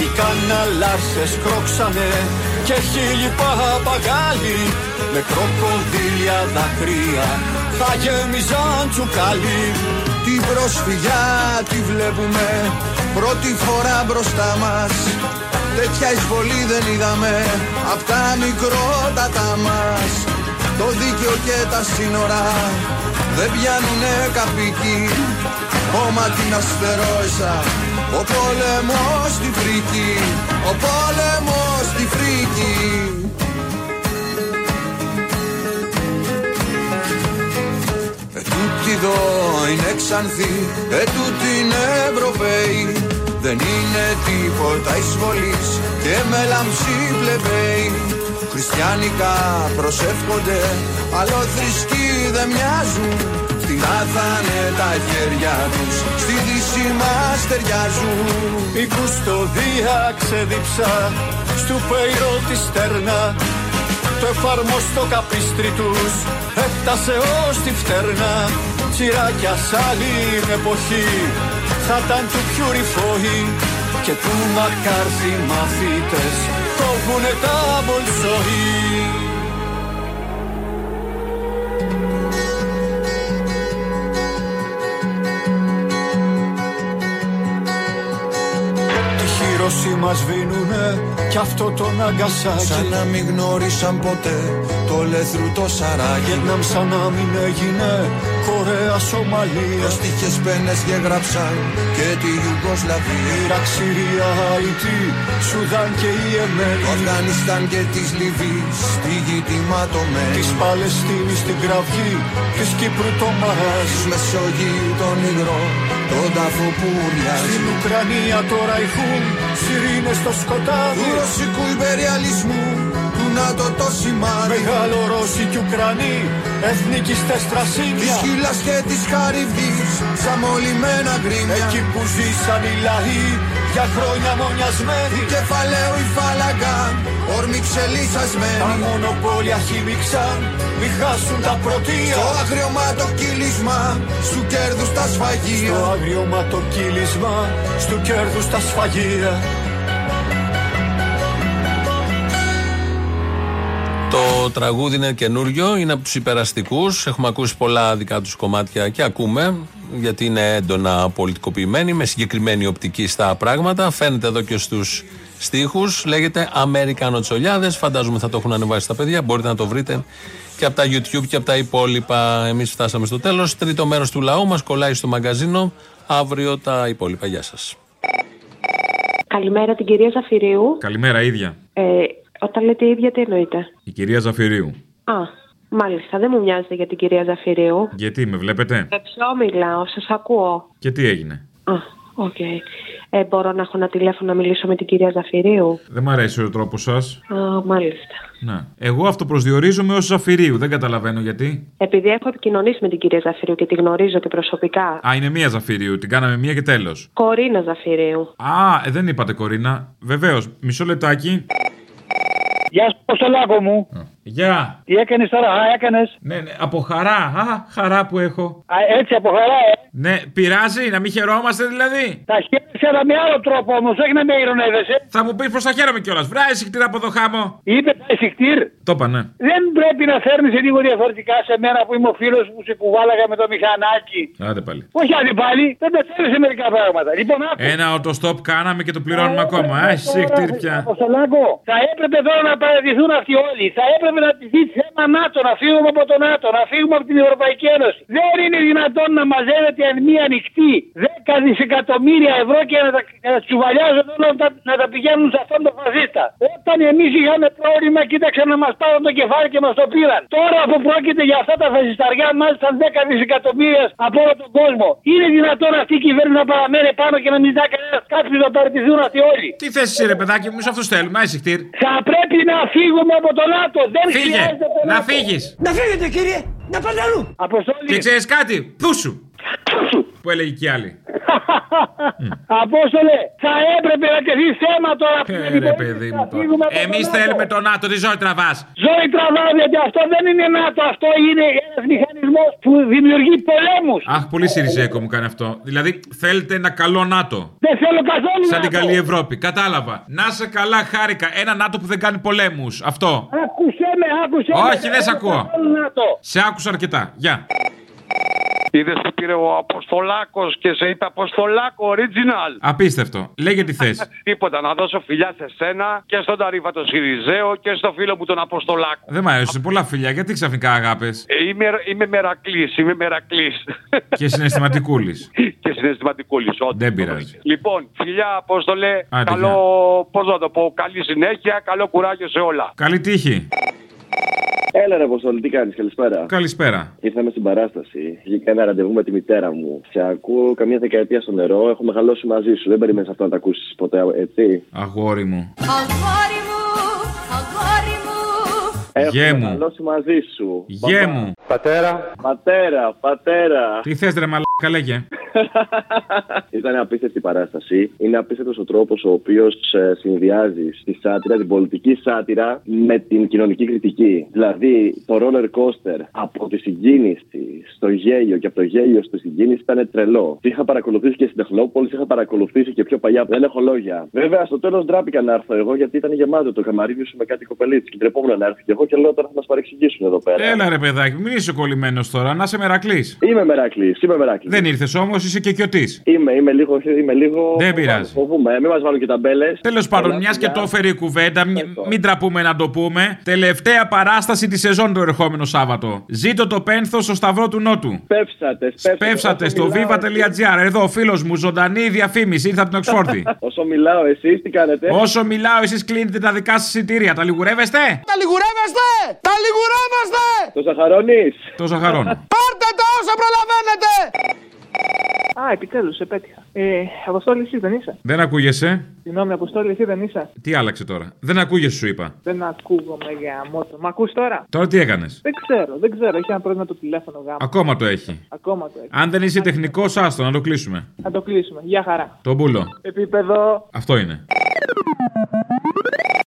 Οι καναλάρσες κρόξανε Και χίλιοι παπαγάλοι Με κροκοδίλια δακρύα Θα γέμιζαν τσουκάλι. Την προσφυγιά τη βλέπουμε Πρώτη φορά μπροστά μας. Τέτοια εισβολή δεν είδαμε Απ' τα μικρότατα μας. Το δίκαιο και τα σύνορα Δεν πιάνουνε καπίκι. Όμα την αστερόησα Ο πόλεμος στη φρίκη. Ο πόλεμος στη φρίκη. Ετούτοι εδώ είναι ξανθοί, ετούτοι είναι Ευρωπαίοι. Δεν είναι τίποτα εισβολής και με λάμψη πλebei Χριστιανικά προσεύχονται, άλλο θρησκοί δεν μοιάζουν. Στην άθανε τα χέρια τους, στη δύση μας ταιριάζουν. Η κουστοδία ξεδίψα Στου πέιρο τη στέρνα το εφαρμοστό καπίστρι τους έφτασε ως τη φτέρνα. Τσιράκια σ' άλλη εποχή θα ήταν του Πιούρι Φόη και του Μακάρθι μαθήτες κόβουνε τα μπολσοή Τη Χειροσύμα σβήνουνε κι αυτό το Ναγκασάκι Σαν να μην γνώρισαν ποτέ το λεθρού το σαράκι Βιετνάμ σαν να μην έγινε Κορέα, Σομαλία. Στίχες πένες διαγράψαν και τη Ιουγκοσλαβία. Ιράκ, Συρία, Αϊτή, Σουδάν και η Εμένη. Το Αφγανιστάν και της Λιβύης στη γη τη ματωμένη Της Παλαιστίνης την κραυγή, της Κύπρου το μαράζ Της Μεσογείου τον υγρό, τον τάφο που ουρλιάζει. Στην Ουκρανία τώρα ηχούν σιρήνες στο σκοτάδι. Του ρωσικού υπεριαλισμού, του ΝΑΤΟ το σημάδι. Μεγάλο Ρώσοι και Ουκρανοί, εθνικιστές τρασίνια Της Χίλας και της Χαριβδής, σαν μολυμένα γκρίνια. Εκεί που ζήσαν οι λαοί, για χρόνια μονιασμένοι Κεφαλαίου η φάλαγγα, όρμη ξελίσσασμένη Τα μονοπόλια χύμιξαν, μη χάσουν τα πρωτεία. Στο αγριωμά το κύλισμα, στου κέρδους τα σφαγεία. Στο αγριωμά το κύλισμα, στου κέρδους τα σφαγεία Το τραγούδι είναι καινούριο, είναι από τους υπεραστικούς. Έχουμε ακούσει πολλά δικά τους κομμάτια και ακούμε, γιατί είναι έντονα πολιτικοποιημένοι, με συγκεκριμένη οπτική στα πράγματα. Φαίνεται εδώ και στους στίχους. Λέγεται Αμερικανοτσολιάδε. Φαντάζομαι θα το έχουν ανεβάσει τα παιδιά. Μπορείτε να το βρείτε και από τα YouTube και από τα υπόλοιπα. Εμείς φτάσαμε στο τέλος. Τρίτο μέρος του λαού μας κολλάει στο μαγκαζίνο. Αύριο τα υπόλοιπα. Γεια σας. Καλημέρα την κυρία Ζαφυρίου. Καλημέρα, ίδια. Ε, όταν λέτε ίδια, τι εννοείτε; Η κυρία Ζαφυρίου. Α, μάλιστα, δεν μου μοιάζετε για την κυρία Ζαφυρίου. Γιατί, με βλέπετε; Με ποιον μιλάω, σας ακούω. Και τι έγινε; Α, οκ. Ε, μπορώ να έχω ένα τηλέφωνο να μιλήσω με την κυρία Ζαφυρίου; Δεν μ' αρέσει ο τρόπος σας. Α, μάλιστα. Ναι. Εγώ αυτοπροσδιορίζομαι ως Ζαφυρίου. Δεν καταλαβαίνω γιατί. Επειδή έχω επικοινωνήσει με την κυρία Ζαφυρίου και τη γνωρίζω και προσωπικά. Α, είναι μία Ζαφυρίου. Την κάναμε μία και τέλος. Κορίνα Ζαφυρίου. Α, ε, δεν είπατε Κορίνα. Βεβαίως. Μισό λεπτάκι. Γεια σου, Αποστολάκο μου. Γεια. Τι έκανες τώρα, α, έκανες. Ναι, ναι, από χαρά. Α, χαρά που έχω. Α, έτσι από χαρά, ε. Ναι, πειράζει να μην χαιρόμαστε δηλαδή. Τα χαίρεσαι, αλλά με άλλο τρόπο όμως, όχι να με ηρωνεύεσαι. Θα μου πεις πως θα χαίρομαι κιόλας. Βρά, εισικτήρ από το χάμο. Είπε τα εισικτήρ. Το είπα, ναι. Δεν πρέπει να φέρνεις λίγο διαφορετικά σε μένα που είμαι ο φίλος που σε κουβάλαγα με το μηχανάκι. Άντε πάλι. Όχι άντε πάλι, δεν με θέλεις σε μερικά πράγματα. Λοιπόν, άκου. Ένα οτοστόπ κάναμε και το πληρώνουμε ακόμα. Α, εισικτήρ πια. Αποστολάκο, θα έπρεπε τώρα να παρατηθούν αυτοί όλοι. Θα έπρεπε να τηθεί θέμα ΝΑΤΟ, να φύγουμε από το ΝΑΤΟ, να φύγουμε από την Ευρωπαϊκή Ένωση. Δεν είναι δυνατόν να μαζεύεται εν μία νυχτή 10 δισεκατομμύρια ευρώ και να τα, να τα τσουβαλιάζουν όλα να, τα- να τα πηγαίνουν σε αυτόν τον φασίστα. Όταν εμείς είχαμε πρόβλημα, κοίταξαν να μας πάρουν το κεφάλι και μας το πήραν. Τώρα που πρόκειται για αυτά τα φασισταριά, μάλιστα 10 δισεκατομμύρια από όλο τον κόσμο. Είναι δυνατόν αυτή η κυβέρνηση να παραμένει πάνω και να μην ζητά κανένας κάποιο να παραιτηθούν αυτοί όλοι. Τι θέση είσαι, ρε παιδάκι μου, σε αυτού θέλουμε. Α, εισικτήρ. Θα πρέπει να φύγουμε από το ΝΑΤΟ. Δεν Φύγε! χρειάζεται το Να ΝΑΤΟ. φύγεις! Να φύγετε κύριε! Να πάτε αλλού! Αποστόλη! Και ξέρεις κάτι, πούσου! Που έλεγε και άλλη. Απόστολε, θα έπρεπε να τεθεί θέμα τώρα που Ε, ρε παιδί μου τώρα. Εμείς θέλουμε το ΝΑΤΟ, τι ζωή τραβάς. Ζωή τραβάω γιατί αυτό δεν είναι ΝΑΤΟ, αυτό είναι ένας μηχανισμός που δημιουργεί πολέμους. Αχ, πολύ Σιριζέκο μου κάνει αυτό. Δηλαδή, θέλετε ένα καλό ΝΑΤΟ. Δεν θέλω καθόλου Σαν την ΝΑΤΟ. καλή Ευρώπη. Κατάλαβα. Να σε καλά, χάρηκα. Ένα ΝΑΤΟ που δεν κάνει πολέμους. Αυτό. Άκουσέ με, άκουσέ με. Όχι, δεν σε θέλω ακούω. καθόλου ΝΑΤΟ. Σε άκουσα αρκετά. Γεια. Είδες που πήρε ο Αποστολάκος και σε είπε Αποστολάκο original. Απίστευτο. Λέγε τι θες. Τίποτα, να δώσω φιλιά σε σένα και στον Ταρίφα τον Σιριζέο και στο φίλο μου τον Αποστολάκο. Δεν μ' αρέσει. Πολλά φιλιά. Γιατί ξαφνικά αγάπες; Ε, είμαι, είμαι μερακλής, είμαι μερακλής. Και συναισθηματικούλης. και συναισθηματικούλης, όντως. Δεν πειράζει. Λοιπόν, φιλιά, Απόστολε. Άντε, καλό, γεια. πώς να το πω, καλή συνέχεια, καλό κουράγιο σε όλα. Καλή τύχη. Έλα ρε Αποστολή, τι κάνεις, καλησπέρα. Καλησπέρα. Ήρθαμε στην παράσταση. Βγήκα ένα ραντεβού με τη μητέρα μου. Σε ακούω καμία δεκαετία στο νερό. Έχω μεγαλώσει μαζί σου. Δεν περιμένεις αυτό να τα ακούσεις ποτέ, έτσι; Αγόρι μου. Αγόρι μου, αγόρι μου. Έχω Γέ μου. μεγαλώσει μαζί σου. Γέ Μπαμπά. μου. Πατέρα. Πατέρα, πατέρα. Τι θες, ρε μαλάκα, λέγε. Ήταν απίστευτη η παράσταση. Είναι απίστευτος ο τρόπος ο οποίος συνδυάζει στη σάτυρα, την πολιτική σάτυρα με την κοινωνική κριτική. Δηλαδή, το roller coaster από τη συγκίνηση στο γέλιο και από το γέλιο στη συγκίνηση ήταν τρελό. Τι είχα παρακολουθήσει και στην Τεχνόπολη, είχα παρακολουθήσει και πιο παλιά. Δεν έχω λόγια. Βέβαια, στο τέλος ντράπηκα να έρθω εγώ γιατί ήταν γεμάτο το καμαρίδιο σου με κάτι κοπελίτσι και τρεπόμουν να έρθω και εγώ και λέω τώρα θα μας παρεξηγήσουν εδώ πέρα. Έλα ρε παιδάκι, μην είσαι κολλημένος τώρα, να είσαι μερακλής. Είμαι μερακλής, είμαι μερακλής. Δεν ήρθες όμως, είσαι και κοιοτής. Είμαι, είμαι λίγο. Είμαι λίγο... Δεν πειράζει. Φοβούμαι, μην μας βάλουν και τα μπέλε. Τέλος πάντων, μιας και το έφερε η κουβέντα, μη- μην τραπούμε να το πούμε. Τελευταία παράσταση της σεζόν το ερχόμενο Σάββατο. Ζήτω το πένθο στο Σταυρό του Νότου. Σπεύσατε, Σπεύσατε στο viva.gr. Εδώ, φίλος μου, ζωντανή διαφήμιση, ήρθε από την Οξφόρδη. Όσο μιλάω, εσεί τι κάνετε; Όσο μιλάω, εσείς κλείνετε τα δικά σας εισιτήρια. Τα λιγουρεύεστε; Τα λιγουρεύεστε! Τα λιγουρεύεστε! Το ζαχαρώνεις; Το ζαχαρώνω. Πάρτε τα όσα προλαβαίνετε! Α, επιτέλους, επέτυχα. Ε, Αποστόλη, εσύ δεν είσαι; Δεν ακούγεσαι; Συγγνώμη, Αποστόλη, εσύ δεν είσαι; Τι άλλαξε τώρα; Δεν ακούγεσαι, σου είπα. Δεν ακούγομαι για μότο. Μ' ακούς τώρα; Τώρα τι έκανες; Δεν ξέρω, δεν ξέρω. Έχει ένα πρόβλημα το τηλέφωνο γάμο. Ακόμα το έχει. Ακόμα το έχει. Αν δεν είσαι τεχνικός, άστο να το κλείσουμε. Θα το κλείσουμε. Γεια χαρά. Το μπούλο. Επίπεδο. Αυτό είναι.